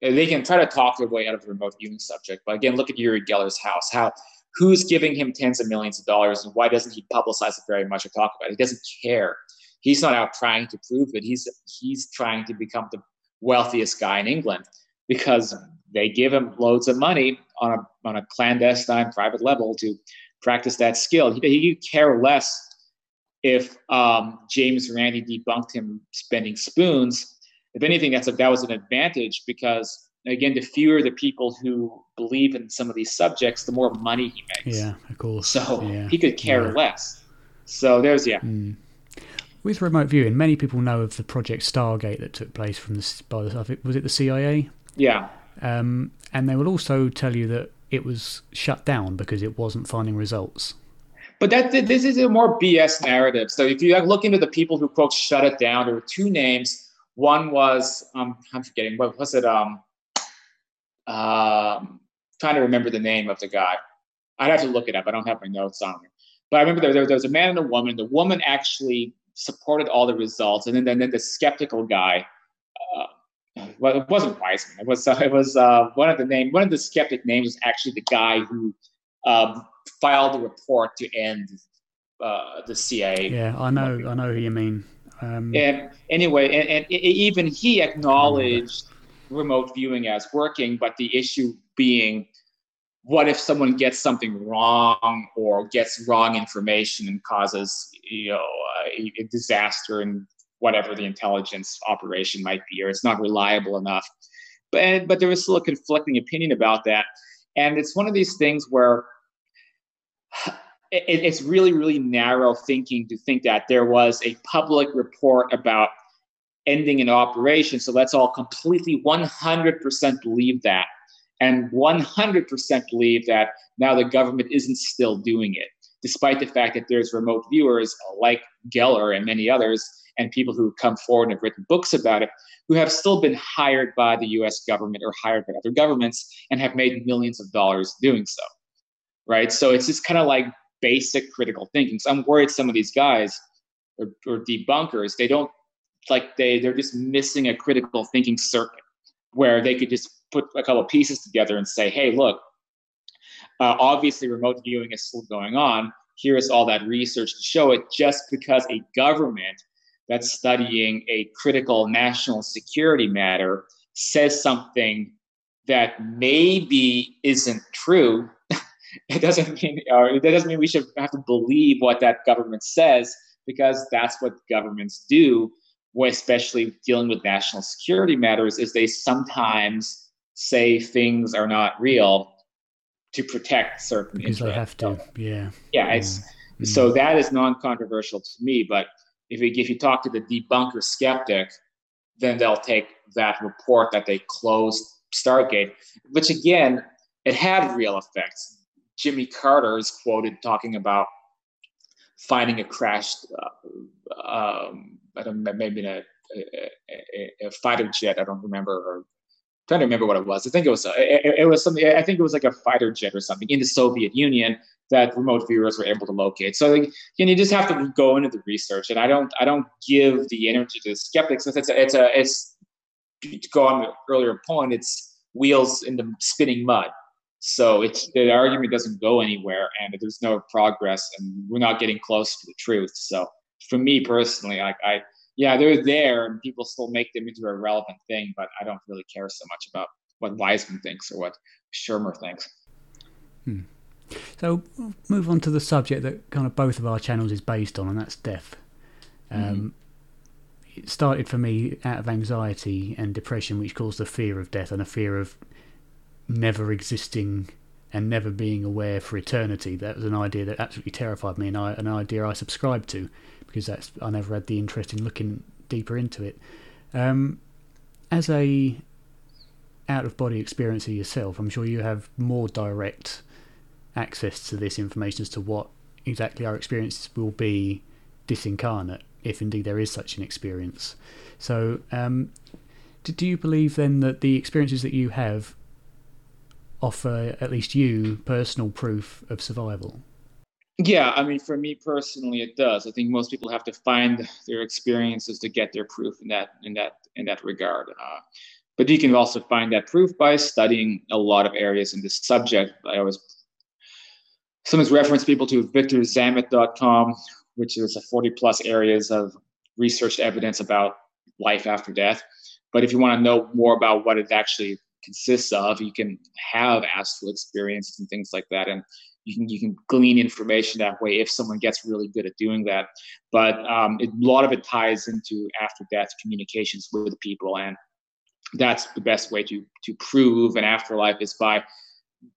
They can try to talk their way out of the remote viewing subject, but again, look at Uri Geller's house. How who's giving him tens of millions of dollars, and why doesn't he publicize it very much or talk about it? He doesn't care. He's not out trying to prove it. He's he's trying to become the wealthiest guy in England because they give him loads of money on a on a clandestine private level to practice that skill. He, he could care less if um, James Randi debunked him spending spoons. If anything, that's a, that was an advantage because again, the fewer the people who believe in some of these subjects, the more money he makes. Yeah, of course. So yeah. he could care yeah. less. So there's yeah. Mm. With remote viewing, many people know of the Project Stargate that took place from the by the was it the CIA? Yeah. Um, and they will also tell you that it was shut down because it wasn't finding results. But that this is a more BS narrative. So if you look into the people who quote shut it down, there were two names. One was um, I'm forgetting what was it? Um, um, trying to remember the name of the guy. I'd have to look it up. I don't have my notes on me. But I remember there, there, there was a man and a woman. The woman actually supported all the results, and then then, then the skeptical guy. Uh, well, it wasn't Wiseman. It was uh, it was uh, one of the name. One of the skeptic names was actually the guy who um, filed the report to end uh, the CIA. Yeah, I know. I know who you mean. Um, and anyway, and, and even he acknowledged remote viewing as working, but the issue being what if someone gets something wrong or gets wrong information and causes you know a, a disaster and whatever the intelligence operation might be or it's not reliable enough. But but there was still a conflicting opinion about that. And it's one of these things where it, it's really really narrow thinking to think that there was a public report about ending an operation. So let's all completely 100% believe that and 100% believe that now the government isn't still doing it, despite the fact that there's remote viewers like Geller and many others, and people who come forward and have written books about it, who have still been hired by the US government or hired by other governments and have made millions of dollars doing so. Right? So it's just kind of like basic critical thinking. So I'm worried some of these guys or, or debunkers, they don't like they they're just missing a critical thinking circuit where they could just put a couple pieces together and say, hey, look, uh, obviously remote viewing is still going on. Here is all that research to show it. Just because a government that's studying a critical national security matter says something that maybe isn't true, it doesn't mean or that doesn't mean we should have to believe what that government says because that's what governments do especially dealing with national security matters, is they sometimes say things are not real to protect certain because interests. they have to. Yeah. Yeah. It's mm. so that is non-controversial to me. But if you, if you talk to the debunker skeptic, then they'll take that report that they closed Stargate, which again, it had real effects. Jimmy Carter is quoted talking about finding a crashed uh, um, I don't maybe in a, a, a, fighter jet. I don't remember, or trying to remember what it was. I think it was it, it, was something. I think it was like a fighter jet or something in the Soviet Union that remote viewers were able to locate. So like, you just have to go into the research, and I don't I don't give the energy to the skeptics. It's a, it's a it's to go on the earlier point. It's wheels in the spinning mud. So it's the argument doesn't go anywhere, and there's no progress, and we're not getting close to the truth. So for me personally, like I yeah, they're there and people still make them into a relevant thing, but I don't really care so much about what Wiseman thinks or what Shermer thinks. Hmm. So move on to the subject that kind of both of our channels is based on, and that's death. Um, mm-hmm. It started for me out of anxiety and depression, which caused a fear of death and a fear of never existing and never being aware for eternity. That was an idea that absolutely terrified me, and I, an idea I subscribed to because that's I never had the interest in looking deeper into it. Um, as a out of body experiencer yourself, I'm sure you have more direct access to this information as to what exactly our experiences will be disincarnate, if indeed there is such an experience. So, um, do, do you believe then that the experiences that you have offer at least you personal proof of survival? Yeah, I mean, for me personally, it does. I think most people have to find their experiences to get their proof in that in that in that regard. Uh, but you can also find that proof by studying a lot of areas in this subject. I always sometimes reference people to victorzammit.com, which is a 40 plus areas of research evidence about life after death. But if you want to know more about what it actually consists of, you can have astral experiences and things like that. And you can you can glean information that way if someone gets really good at doing that. But um, it, a lot of it ties into after death communications with people, and that's the best way to to prove an afterlife is by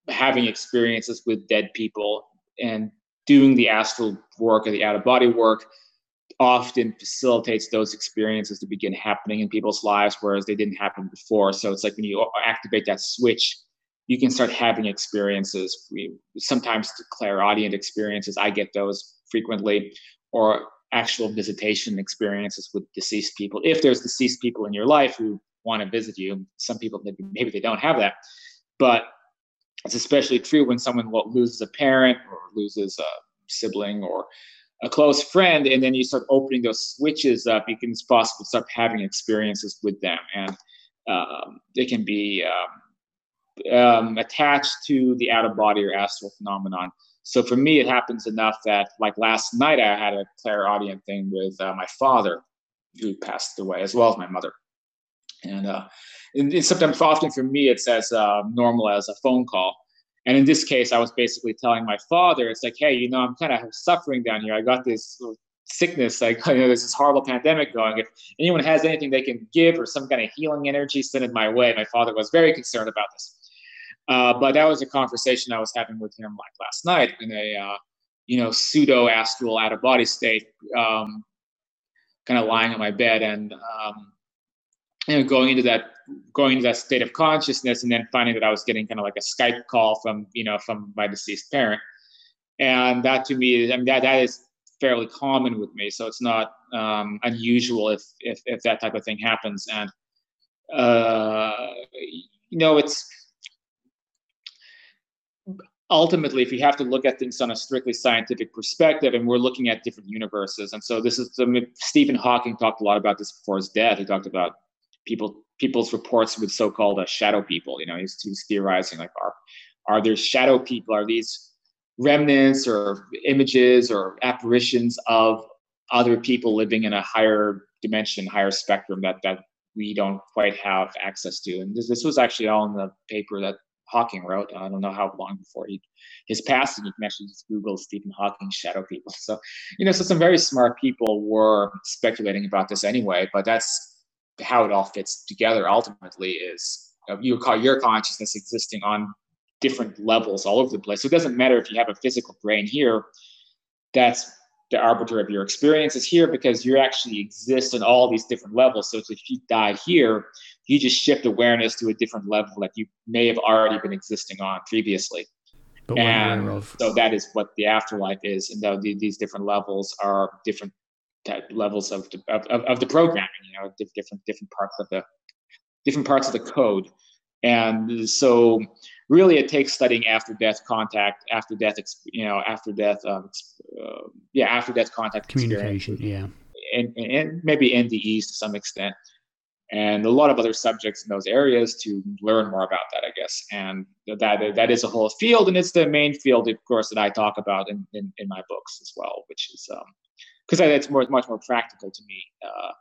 having experiences with dead people and doing the astral work or the out of body work often facilitates those experiences to begin happening in people's lives whereas they didn't happen before so it's like when you activate that switch you can start having experiences. We, sometimes clairaudient experiences. I get those frequently, or actual visitation experiences with deceased people. If there's deceased people in your life who want to visit you, some people maybe, maybe they don't have that, but it's especially true when someone loses a parent or loses a sibling or a close friend, and then you start opening those switches up. You can possibly start having experiences with them, and um, they can be um, um, attached to the out of body or astral phenomenon. So for me, it happens enough that, like last night, I had a clairaudient thing with uh, my father, who passed away, as well as my mother. And, uh, and, sometimes, often for me, it's as uh, normal as a phone call. And in this case, I was basically telling my father, it's like, hey, you know, I'm kind of suffering down here. I got this sickness, like, you know, there's this horrible pandemic going. If anyone has anything they can give or some kind of healing energy, send it my way. My father was very concerned about this. Uh, but that was a conversation I was having with him like last night in a uh, you know pseudo astral out of body state, um, kind of lying on my bed and um, you know going into that going into that state of consciousness, and then finding that I was getting kind of like a Skype call from you know from my deceased parent, and that to me, I mean that that is fairly common with me, so it's not um, unusual if, if if that type of thing happens, and uh, you know it's ultimately, if you have to look at things on a strictly scientific perspective, and we're looking at different universes, and so this is I mean, Stephen Hawking talked a lot about this before his death. He talked about people people's reports with so-called uh, shadow people. You know, he's, he's theorizing like, are are there shadow people? Are these remnants or images or apparitions of other people living in a higher dimension, higher spectrum that that we don't quite have access to? And this, this was actually all in the paper that Hawking wrote. I don't know how long before he, his passing. You can actually just Google Stephen Hawking shadow people. So, you know, so some very smart people were speculating about this anyway. But that's how it all fits together. Ultimately, is you call your consciousness existing on different levels all over the place. So it doesn't matter if you have a physical brain here. That's the arbiter of your experiences here because you actually exist on all these different levels. So if you die here, you just shift awareness to a different level that you may have already been existing on previously. But and so that is what the afterlife is. And though these different levels are different levels of, of, of the programming, you know, different different parts of the different parts of the code. and so really it takes studying after death contact, after death, you know, after death, um, uh, yeah, after death contact communication, yeah, and, and maybe NDEs to some extent, and a lot of other subjects in those areas to learn more about that, I guess. And that that is a whole field, and it's the main field, of course, that I talk about in in, in my books as well, which is because it's more much more practical to me. Uh,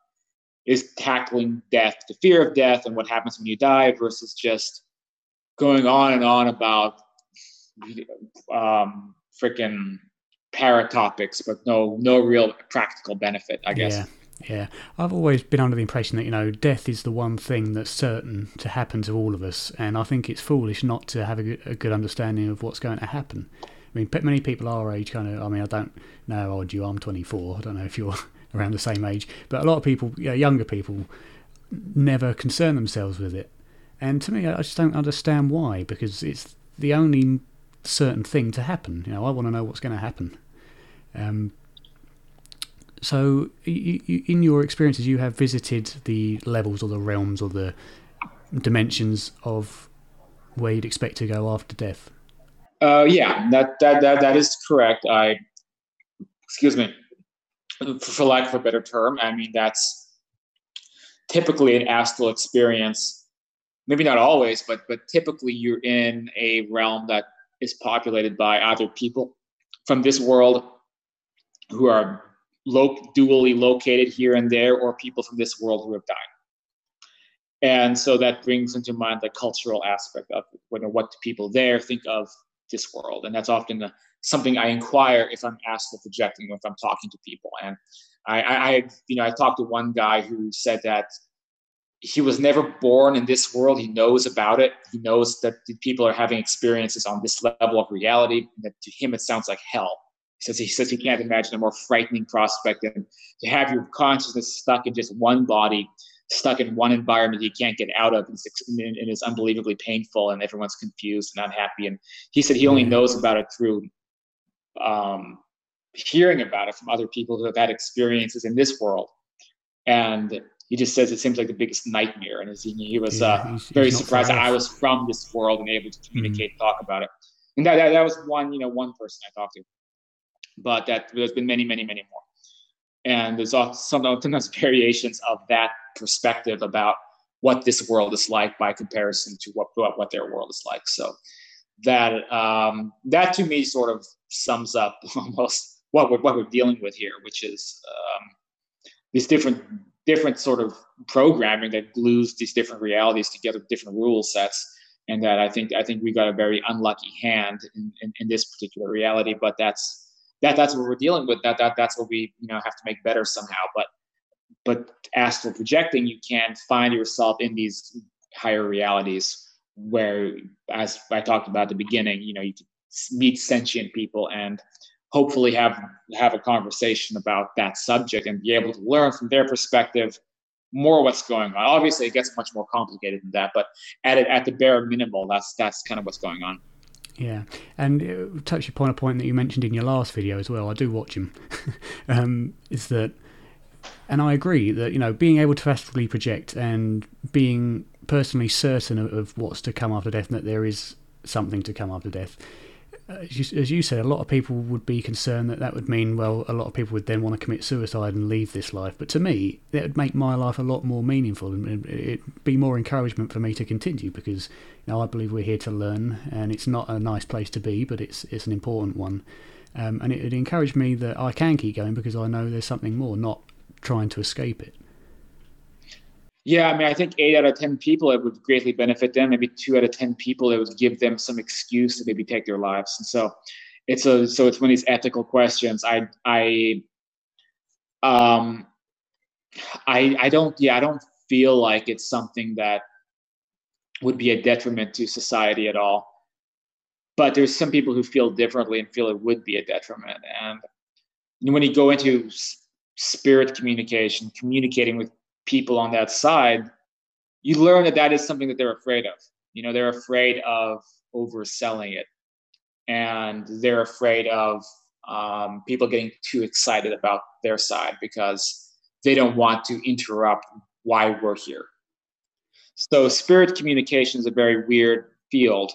is tackling death, the fear of death, and what happens when you die, versus just going on and on about um, freaking paratopics, but no no real practical benefit, I guess. Yeah. Yeah, I've always been under the impression that you know death is the one thing that's certain to happen to all of us, and I think it's foolish not to have a good, a good understanding of what's going to happen. I mean, many people our age kind of. I mean, I don't know how old you are. I'm 24. I don't know if you're around the same age, but a lot of people, you know, younger people, never concern themselves with it. And to me, I just don't understand why, because it's the only certain thing to happen. You know, I want to know what's going to happen. Um, so, in your experiences, you have visited the levels or the realms or the dimensions of where you'd expect to go after death. Uh, yeah, that, that that that is correct. I, excuse me, for lack of a better term, I mean that's typically an astral experience maybe not always, but but typically you're in a realm that is populated by either people from this world who are lo- dually located here and there, or people from this world who have died. And so that brings into mind the cultural aspect of what, do people there think of this world. And that's often something I inquire if I'm asked for projecting or if I'm talking to people. And I, I, you know, I talked to one guy who said that he was never born in this world. He knows about it. He knows that people are having experiences on this level of reality. That to him it sounds like hell. He says he says he can't imagine a more frightening prospect than to have your consciousness stuck in just one body, stuck in one environment he can't get out of, and it's, unbelievably painful, and everyone's confused and unhappy. And he said he only knows about it through um, hearing about it from other people who have had experiences in this world. And he just says it seems like the biggest nightmare. And he, he was yeah, uh, he's, very he's surprised that I was from this world and able to mm-hmm. communicate, mm-hmm. talk about it. And that, that, that was one, you know, one person I talked to. But that there's been many, many, many more. And there's sometimes variations of that perspective about what this world is like by comparison to what what, what their world is like. So that um, that to me sort of sums up almost what we're, what we're dealing with here, which is um, these different different sort of programming that glues these different realities together, different rule sets. And that I think I think we got a very unlucky hand in, in, in this particular reality. But that's that that's what we're dealing with. That that that's what we you know have to make better somehow. But but astral projecting, you can find yourself in these higher realities where, as I talked about at the beginning, you know, you meet sentient people and hopefully have have a conversation about that subject and be able to learn from their perspective more what's going on. Obviously, it gets much more complicated than that, but at it at the bare minimal, that's that's kind of what's going on. Yeah, and touch upon a point that you mentioned in your last video as well. I do watch them. um, is that, and I agree that you know being able to astrally project and being personally certain of, of what's to come after death, and that there is something to come after death, as you, as you said, a lot of people would be concerned that that would mean, well, a lot of people would then want to commit suicide and leave this life. But to me, that would make my life a lot more meaningful and it'd be more encouragement for me to continue because you know, I believe we're here to learn and it's not a nice place to be, but it's, it's an important one. Um, and it would encourage me that I can keep going because I know there's something more, not trying to escape it. Yeah, I mean, I think eight out of 10 people, it would greatly benefit them. Maybe two out of 10 people, it would give them some excuse to maybe take their lives. And so it's a, so it's one of these ethical questions. I, I, um, I, I don't, yeah, I don't feel like it's something that would be a detriment to society at all. But there's some people who feel differently and feel it would be a detriment. And when you go into spirit communication, communicating with people on that side, you learn that that is something that they're afraid of. You know, they're afraid of overselling it, and they're afraid of um, people getting too excited about their side because they don't want to interrupt why we're here. So spirit communication is a very weird field.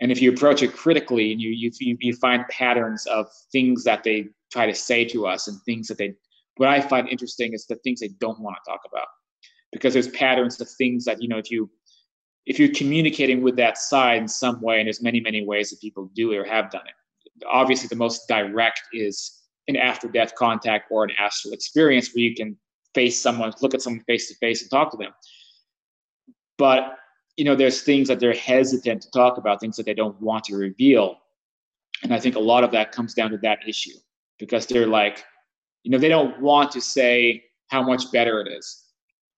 And if you approach it critically and you, you, you find patterns of things that they try to say to us and things that they, what I find interesting is the things they don't want to talk about because there's patterns of things that, you know, if you, if you're communicating with that side in some way, and there's many, many ways that people do or have done it. Obviously, the most direct is an after death contact or an astral experience where you can face someone, look at someone face to face and talk to them. But you know, there's things that they're hesitant to talk about, things that they don't want to reveal. And I think a lot of that comes down to that issue because they're like, you know, they don't want to say how much better it is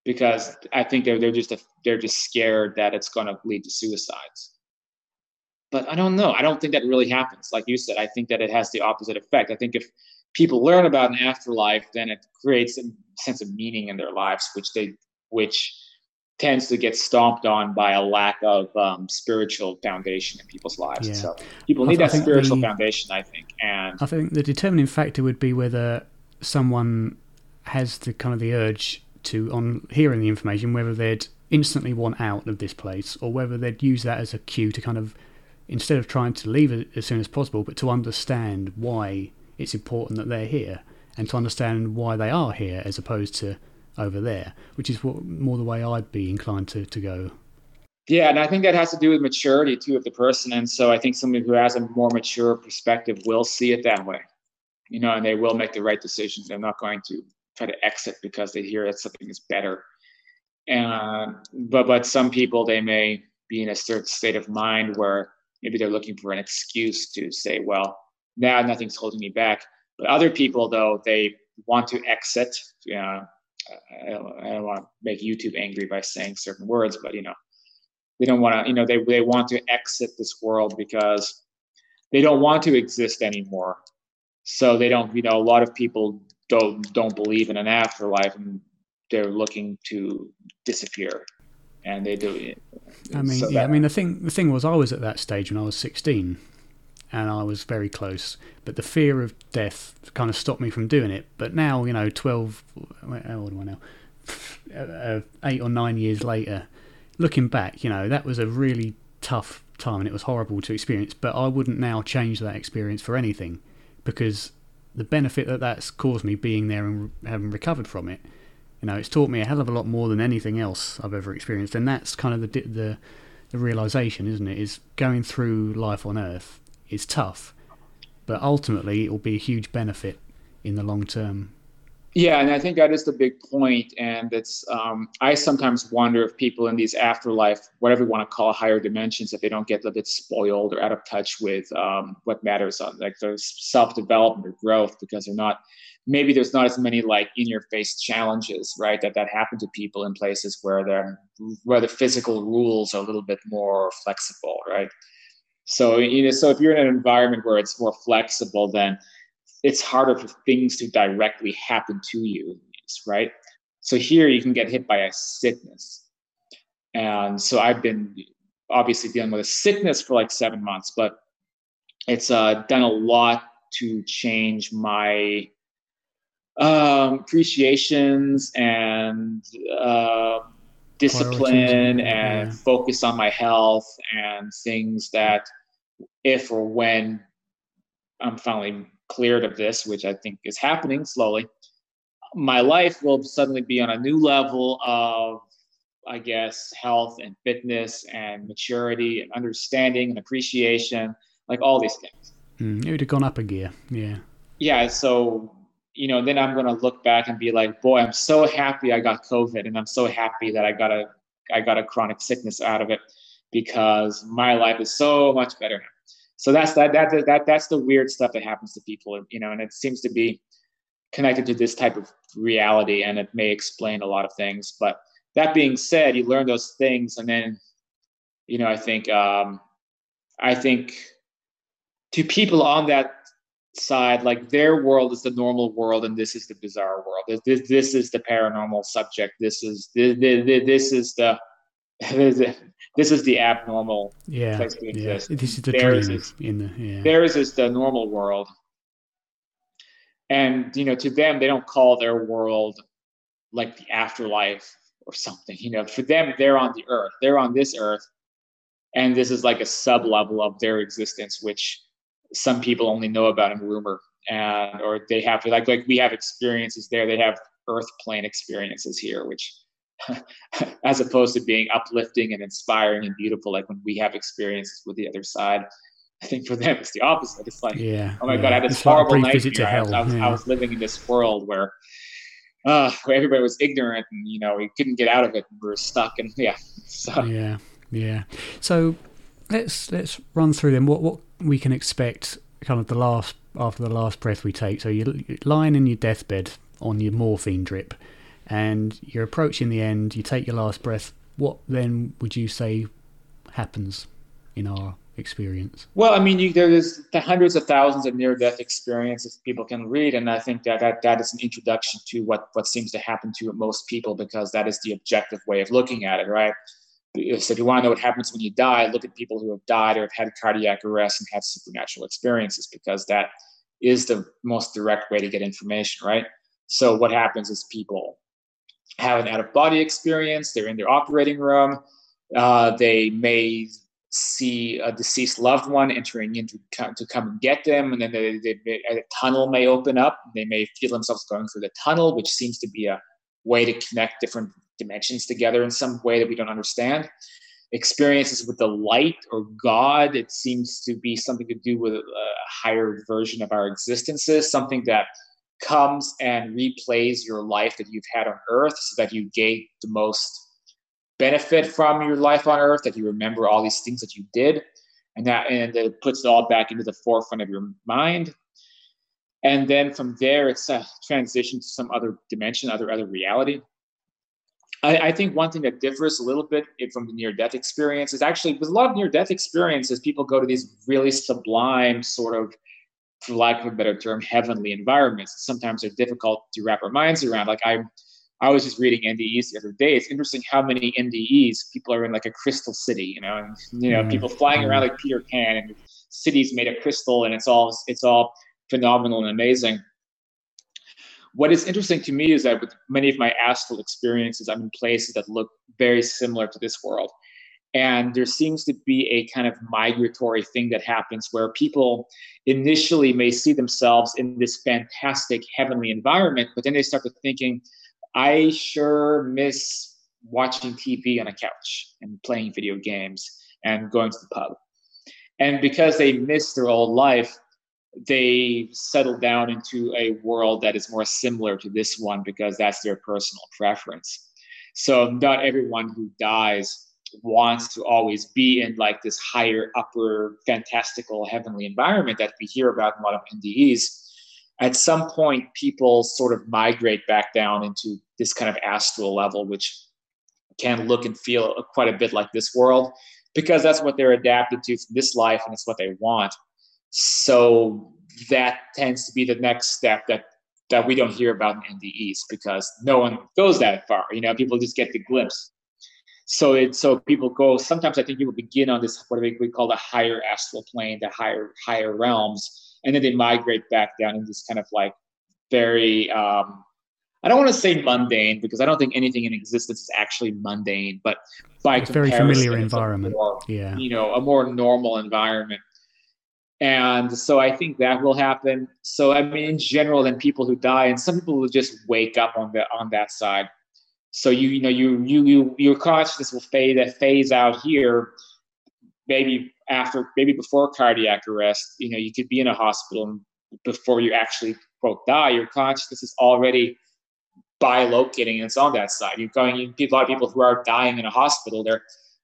because I think they're they're just a, they're just scared that it's going to lead to suicides. But I don't know. I don't think that really happens. Like you said, I think that it has the opposite effect. I think if people learn about an afterlife, then it creates a sense of meaning in their lives, which they which tends to get stomped on by a lack of um, spiritual foundation in people's lives. Yeah. So people need that spiritual the, foundation, I think. And I think the determining factor would be whether someone has the kind of the urge to, on hearing the information, whether they'd instantly want out of this place or whether they'd use that as a cue to kind of, instead of trying to leave as soon as possible, but to understand why it's important that they're here and to understand why they are here as opposed to over there, which is what, more the way I'd be inclined to, to go. Yeah, and I think that has to do with maturity too of the person. And so I think somebody who has a more mature perspective will see it that way, you know, and they will make the right decisions. They're not going to try to exit because they hear that something is better. And but but some people they may be in a certain state of mind where maybe they're looking for an excuse to say, well, now nothing's holding me back. But other people, though, they want to exit. You know, I don't, I don't want to make YouTube angry by saying certain words, but you know, they don't want to. You know, they they want to exit this world because they don't want to exist anymore. So they don't. You know, a lot of people don't don't believe in an afterlife, and they're looking to disappear and they do it. I mean, so yeah, that, I mean the thing the thing was I was at that stage when I was 16 and I was very close. But the fear of death kind of stopped me from doing it. But now, you know, 12, how old am I now? Uh, eight or nine years later, looking back, you know, that was a really tough time and it was horrible to experience. But I wouldn't now change that experience for anything because the benefit that that's caused me being there and having recovered from it, you know, it's taught me a hell of a lot more than anything else I've ever experienced. And that's kind of the, the, the realization, isn't it? Is going through life on earth is tough, but ultimately it will be a huge benefit in the long term. Yeah, and I think that is the big point. And it's um, I sometimes wonder if people in these afterlife, whatever you want to call higher dimensions, if they don't get a bit spoiled or out of touch with um, what matters on like their self development or growth, because they're not maybe there's not as many like in your face challenges, right? That that happen to people in places where the where the physical rules are a little bit more flexible, right? So you know, so if you're in an environment where it's more flexible, then it's harder for things to directly happen to you, right? So here you can get hit by a sickness, and so I've been obviously dealing with a sickness for like seven months, but it's uh, done a lot to change my um, appreciations and uh, discipline and yeah. focus on my health and things that if or when I'm finally cleared of this, which I think is happening slowly, my life will suddenly be on a new level of, I guess, health and fitness and maturity and understanding and appreciation, like all these things. Mm, it would have gone up a gear. Yeah. Yeah. So you know, then I'm going to look back and be like, boy, I'm so happy I got COVID and I'm so happy that I got a, I got a chronic sickness out of it because my life is so much better now. So that's that, that, that, that's the weird stuff that happens to people, you know, and it seems to be connected to this type of reality and it may explain a lot of things. But that being said, you learn those things and then, you know, I think, um, I think to people on that side like their world is the normal world and this is the bizarre world this, this is the paranormal subject this is this, this is the this is the abnormal yeah, place to exist. Yeah. This is the theirs dream is, in the yeah. theirs is the normal world. And you know, to them, they don't call their world like the afterlife or something. You know, for them, they're on the earth, they're on this earth, and this is like a sub level of their existence, which some people only know about in rumor, and or they have like like we have experiences there. They have earth plane experiences here, which as opposed to being uplifting and inspiring and beautiful, like when we have experiences with the other side. I think for them it's the opposite. It's like, yeah, oh my yeah. god, I had this it's horrible nightmare. I was, I, was, yeah. I was living in this world where uh, where everybody was ignorant and you know we couldn't get out of it and we were stuck and yeah so. yeah yeah so let's let's run through them what what we can expect kind of the last after the last breath we take so you're lying in your deathbed on your morphine drip and you're approaching the end you take your last breath what then would you say happens in our experience? Well, I mean, you, there's the hundreds of thousands of near-death experiences people can read, and I think that, that that is an introduction to what what seems to happen to most people because that is the objective way of looking at it, right? So if you want to know what happens when you die, look at people who have died or have had cardiac arrest and had supernatural experiences because that is the most direct way to get information, right? So what happens is people have an out-of-body experience. They're in their operating room. Uh, they may see a deceased loved one entering in to come, to come and get them, and then they, they, they, a tunnel may open up. They may feel themselves going through the tunnel, which seems to be a way to connect different dimensions together in some way that we don't understand. Experiences with the light or God, it seems to be something to do with a higher version of our existences, something that comes and replays your life that you've had on earth so that you gain the most benefit from your life on earth, that you remember all these things that you did, and that and it puts it all back into the forefront of your mind. And then from there, it's a transition to some other dimension, other other reality. I, I think one thing that differs a little bit from the near-death experience is actually with a lot of near-death experiences, people go to these really sublime sort of for lack of a better term, heavenly environments. Sometimes they're difficult to wrap our minds around. Like I I was just reading NDEs the other day. It's interesting how many NDEs people are in like a crystal city, you know, and you know, mm. people flying around like Peter Pan and cities made of crystal, and it's all it's all phenomenal and amazing. What is interesting to me is that with many of my astral experiences, I'm in places that look very similar to this world. And there seems to be a kind of migratory thing that happens where people initially may see themselves in this fantastic heavenly environment, but then they start to thinking, I sure miss watching TV on a couch and playing video games and going to the pub. And because they miss their old life, they settle down into a world that is more similar to this one because that's their personal preference. So not everyone who dies wants to always be in like this higher, upper, fantastical, heavenly environment that we hear about in a lot of NDEs at some point people sort of migrate back down into this kind of astral level which can look and feel quite a bit like this world because that's what they're adapted to from this life and it's what they want. So that tends to be the next step that that we don't hear about in NDEs because no one goes that far you know people just get the glimpse so it so people go sometimes i think people begin on this what we call the higher astral plane the higher higher realms and then they migrate back down in this kind of like very um, I don't want to say mundane because I don't think anything in existence is actually mundane, but by a very familiar environment, more, yeah, you know, a more normal environment. And so I think that will happen. So I mean, in general, then people who die, and some people will just wake up on the on that side. So you you know you you you your consciousness will fade that phase out here, maybe after maybe before cardiac arrest. You know you could be in a hospital before you actually quote die. Your consciousness is already bilocating and it's on that side. You're going you, a lot of people who are dying in a hospital they're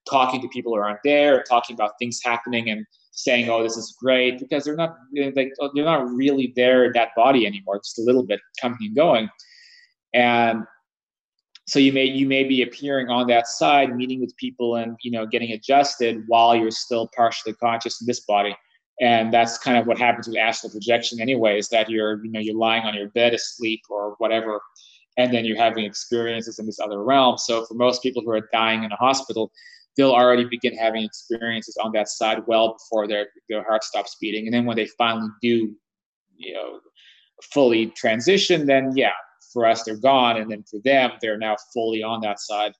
talking to people who aren't there talking about things happening and saying oh this is great because they're not like they're not really there in that body anymore. Just a little bit coming and going. And so you may you may be appearing on that side meeting with people and you know getting adjusted while you're still partially conscious in this body. And that's kind of what happens with astral projection anyway is that you're you know you're lying on your bed asleep or whatever and then you're having experiences in this other realm. So for most people who are dying in a hospital they'll already begin having experiences on that side well before their their heart stops beating. And then when they finally do you know fully transition then yeah for us, they're gone, and then for them, they're now fully on that side.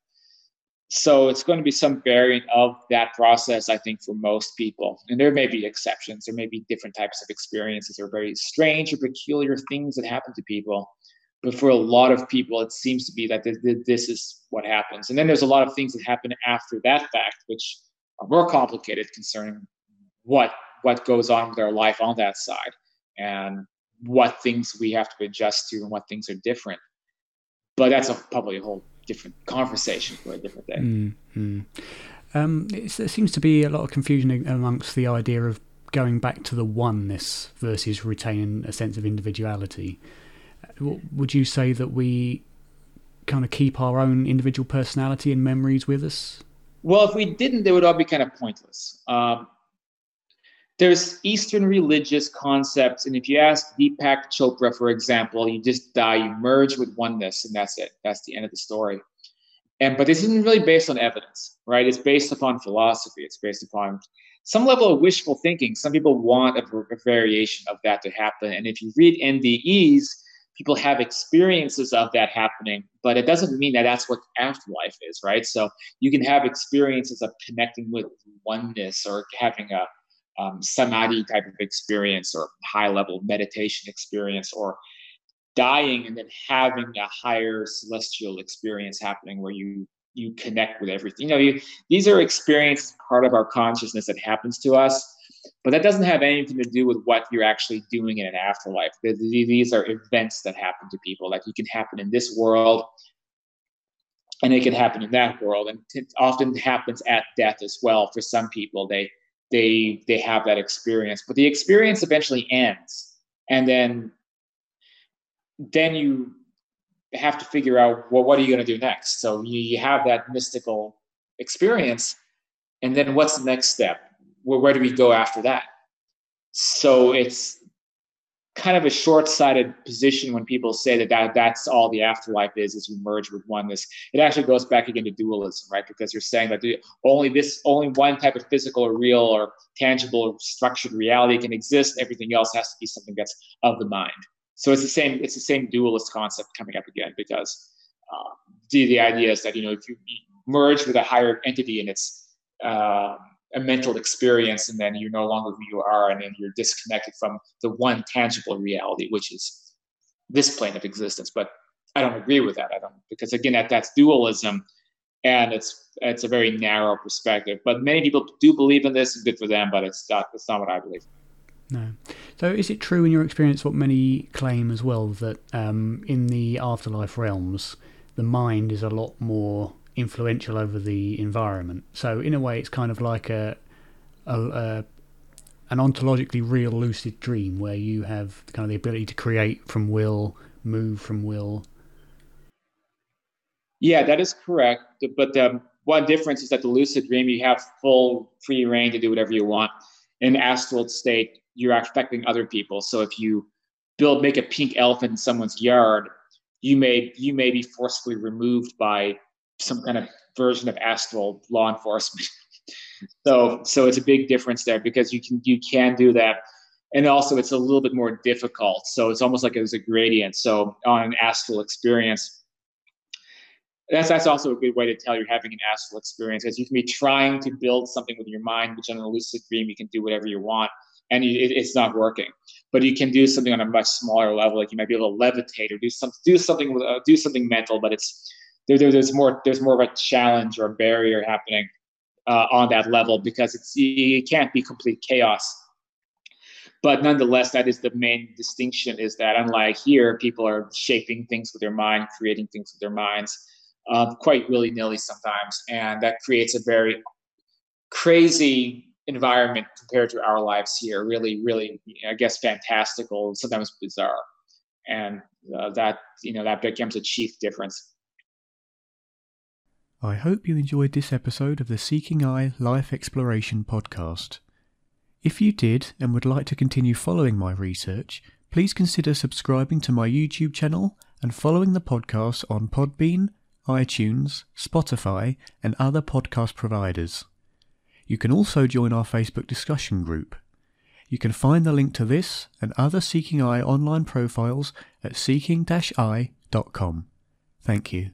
So it's going to be some variant of that process, I think, for most people. And there may be exceptions. There may be different types of experiences or very strange or peculiar things that happen to people. But for a lot of people, it seems to be that this is what happens. And then there's a lot of things that happen after that fact, which are more complicated concerning what what goes on with our life on that side and what things we have to adjust to and what things are different. But that's a, probably a whole different conversation for a different day. Mm-hmm. Um, there seems to be a lot of confusion amongst the idea of going back to the oneness versus retaining a sense of individuality. Would you say that we kind of keep our own individual personality and memories with us? Well, if we didn't, they would all be kind of pointless. Um, there's Eastern religious concepts, and if you ask Deepak Chopra, for example, you just die, you merge with oneness, and that's it. That's the end of the story. And but this isn't really based on evidence, right? It's based upon philosophy. It's based upon some level of wishful thinking. Some people want a, a variation of that to happen, and if you read NDEs, people have experiences of that happening, but it doesn't mean that that's what afterlife is, right? So you can have experiences of connecting with oneness or having a um, samadhi type of experience or high level meditation experience or dying and then having a higher celestial experience happening where you you connect with everything. You know you, these are experiences part of our consciousness that happens to us but that doesn't have anything to do with what you're actually doing in an afterlife. These are events that happen to people. Like you can happen in this world and it can happen in that world. And it often happens at death as well. For some people they they they have that experience but the experience eventually ends. And then then you have to figure out well what are you going to do next? So you, you have that mystical experience and then what's the next step? Where, where do we go after that? So it's kind of a short-sighted position when people say that, that that's all the afterlife is is you merge with oneness. It actually goes back again to dualism right? Because you're saying that the, only this only one type of physical or real or tangible or structured reality can exist. Everything else has to be something that's of the mind. So it's the same it's the same dualist concept coming up again because uh, the, the idea is that you know if you merge with a higher entity and it's uh, a mental experience and then you're no longer who you are and then you're disconnected from the one tangible reality which is this plane of existence. But i don't agree with that i don't because again that that's dualism and it's it's a very narrow perspective. But many people do believe in this and good for them but it's not it's not what i believe. No. So, is it true in your experience what many claim as well that um, in the afterlife realms, the mind is a lot more influential over the environment. So in a way, it's kind of like a, a, a an ontologically real lucid dream where you have kind of the ability to create from will, move from will. Yeah, that is correct. But um, one difference is that the lucid dream, you have full free reign to do whatever you want. In astral state, you're affecting other people. So if you build, make a pink elephant in someone's yard, you may you may be forcibly removed by some kind of version of astral law enforcement. so so it's a big difference there because you can you can do that. And also it's a little bit more difficult. So it's almost like it was a gradient. So on an astral experience, that's that's also a good way to tell you're having an astral experience because you can be trying to build something with your mind, which on a lucid dream you can do whatever you want, and it's not working. But you can do something on a much smaller level, like you might be able to levitate or do some do something uh, do something mental, but it's there, there, there's more there's more of a challenge or a barrier happening uh, on that level because it's it can't be complete chaos. But nonetheless, that is the main distinction: is that unlike here, people are shaping things with their mind, creating things with their minds, uh, quite willy nilly sometimes, and that creates a very crazy environment compared to our lives here. Really, really, I guess, fantastical, sometimes bizarre, and uh, that you know that becomes a chief difference. I hope you enjoyed this episode of the Seeking I Life Exploration podcast. If you did and would like to continue following my research, please consider subscribing to my YouTube channel and following the podcast on Podbean, iTunes, Spotify, and other podcast providers. You can also join our Facebook discussion group. You can find the link to this and other Seeking I online profiles at seeking-eye.com. Thank you.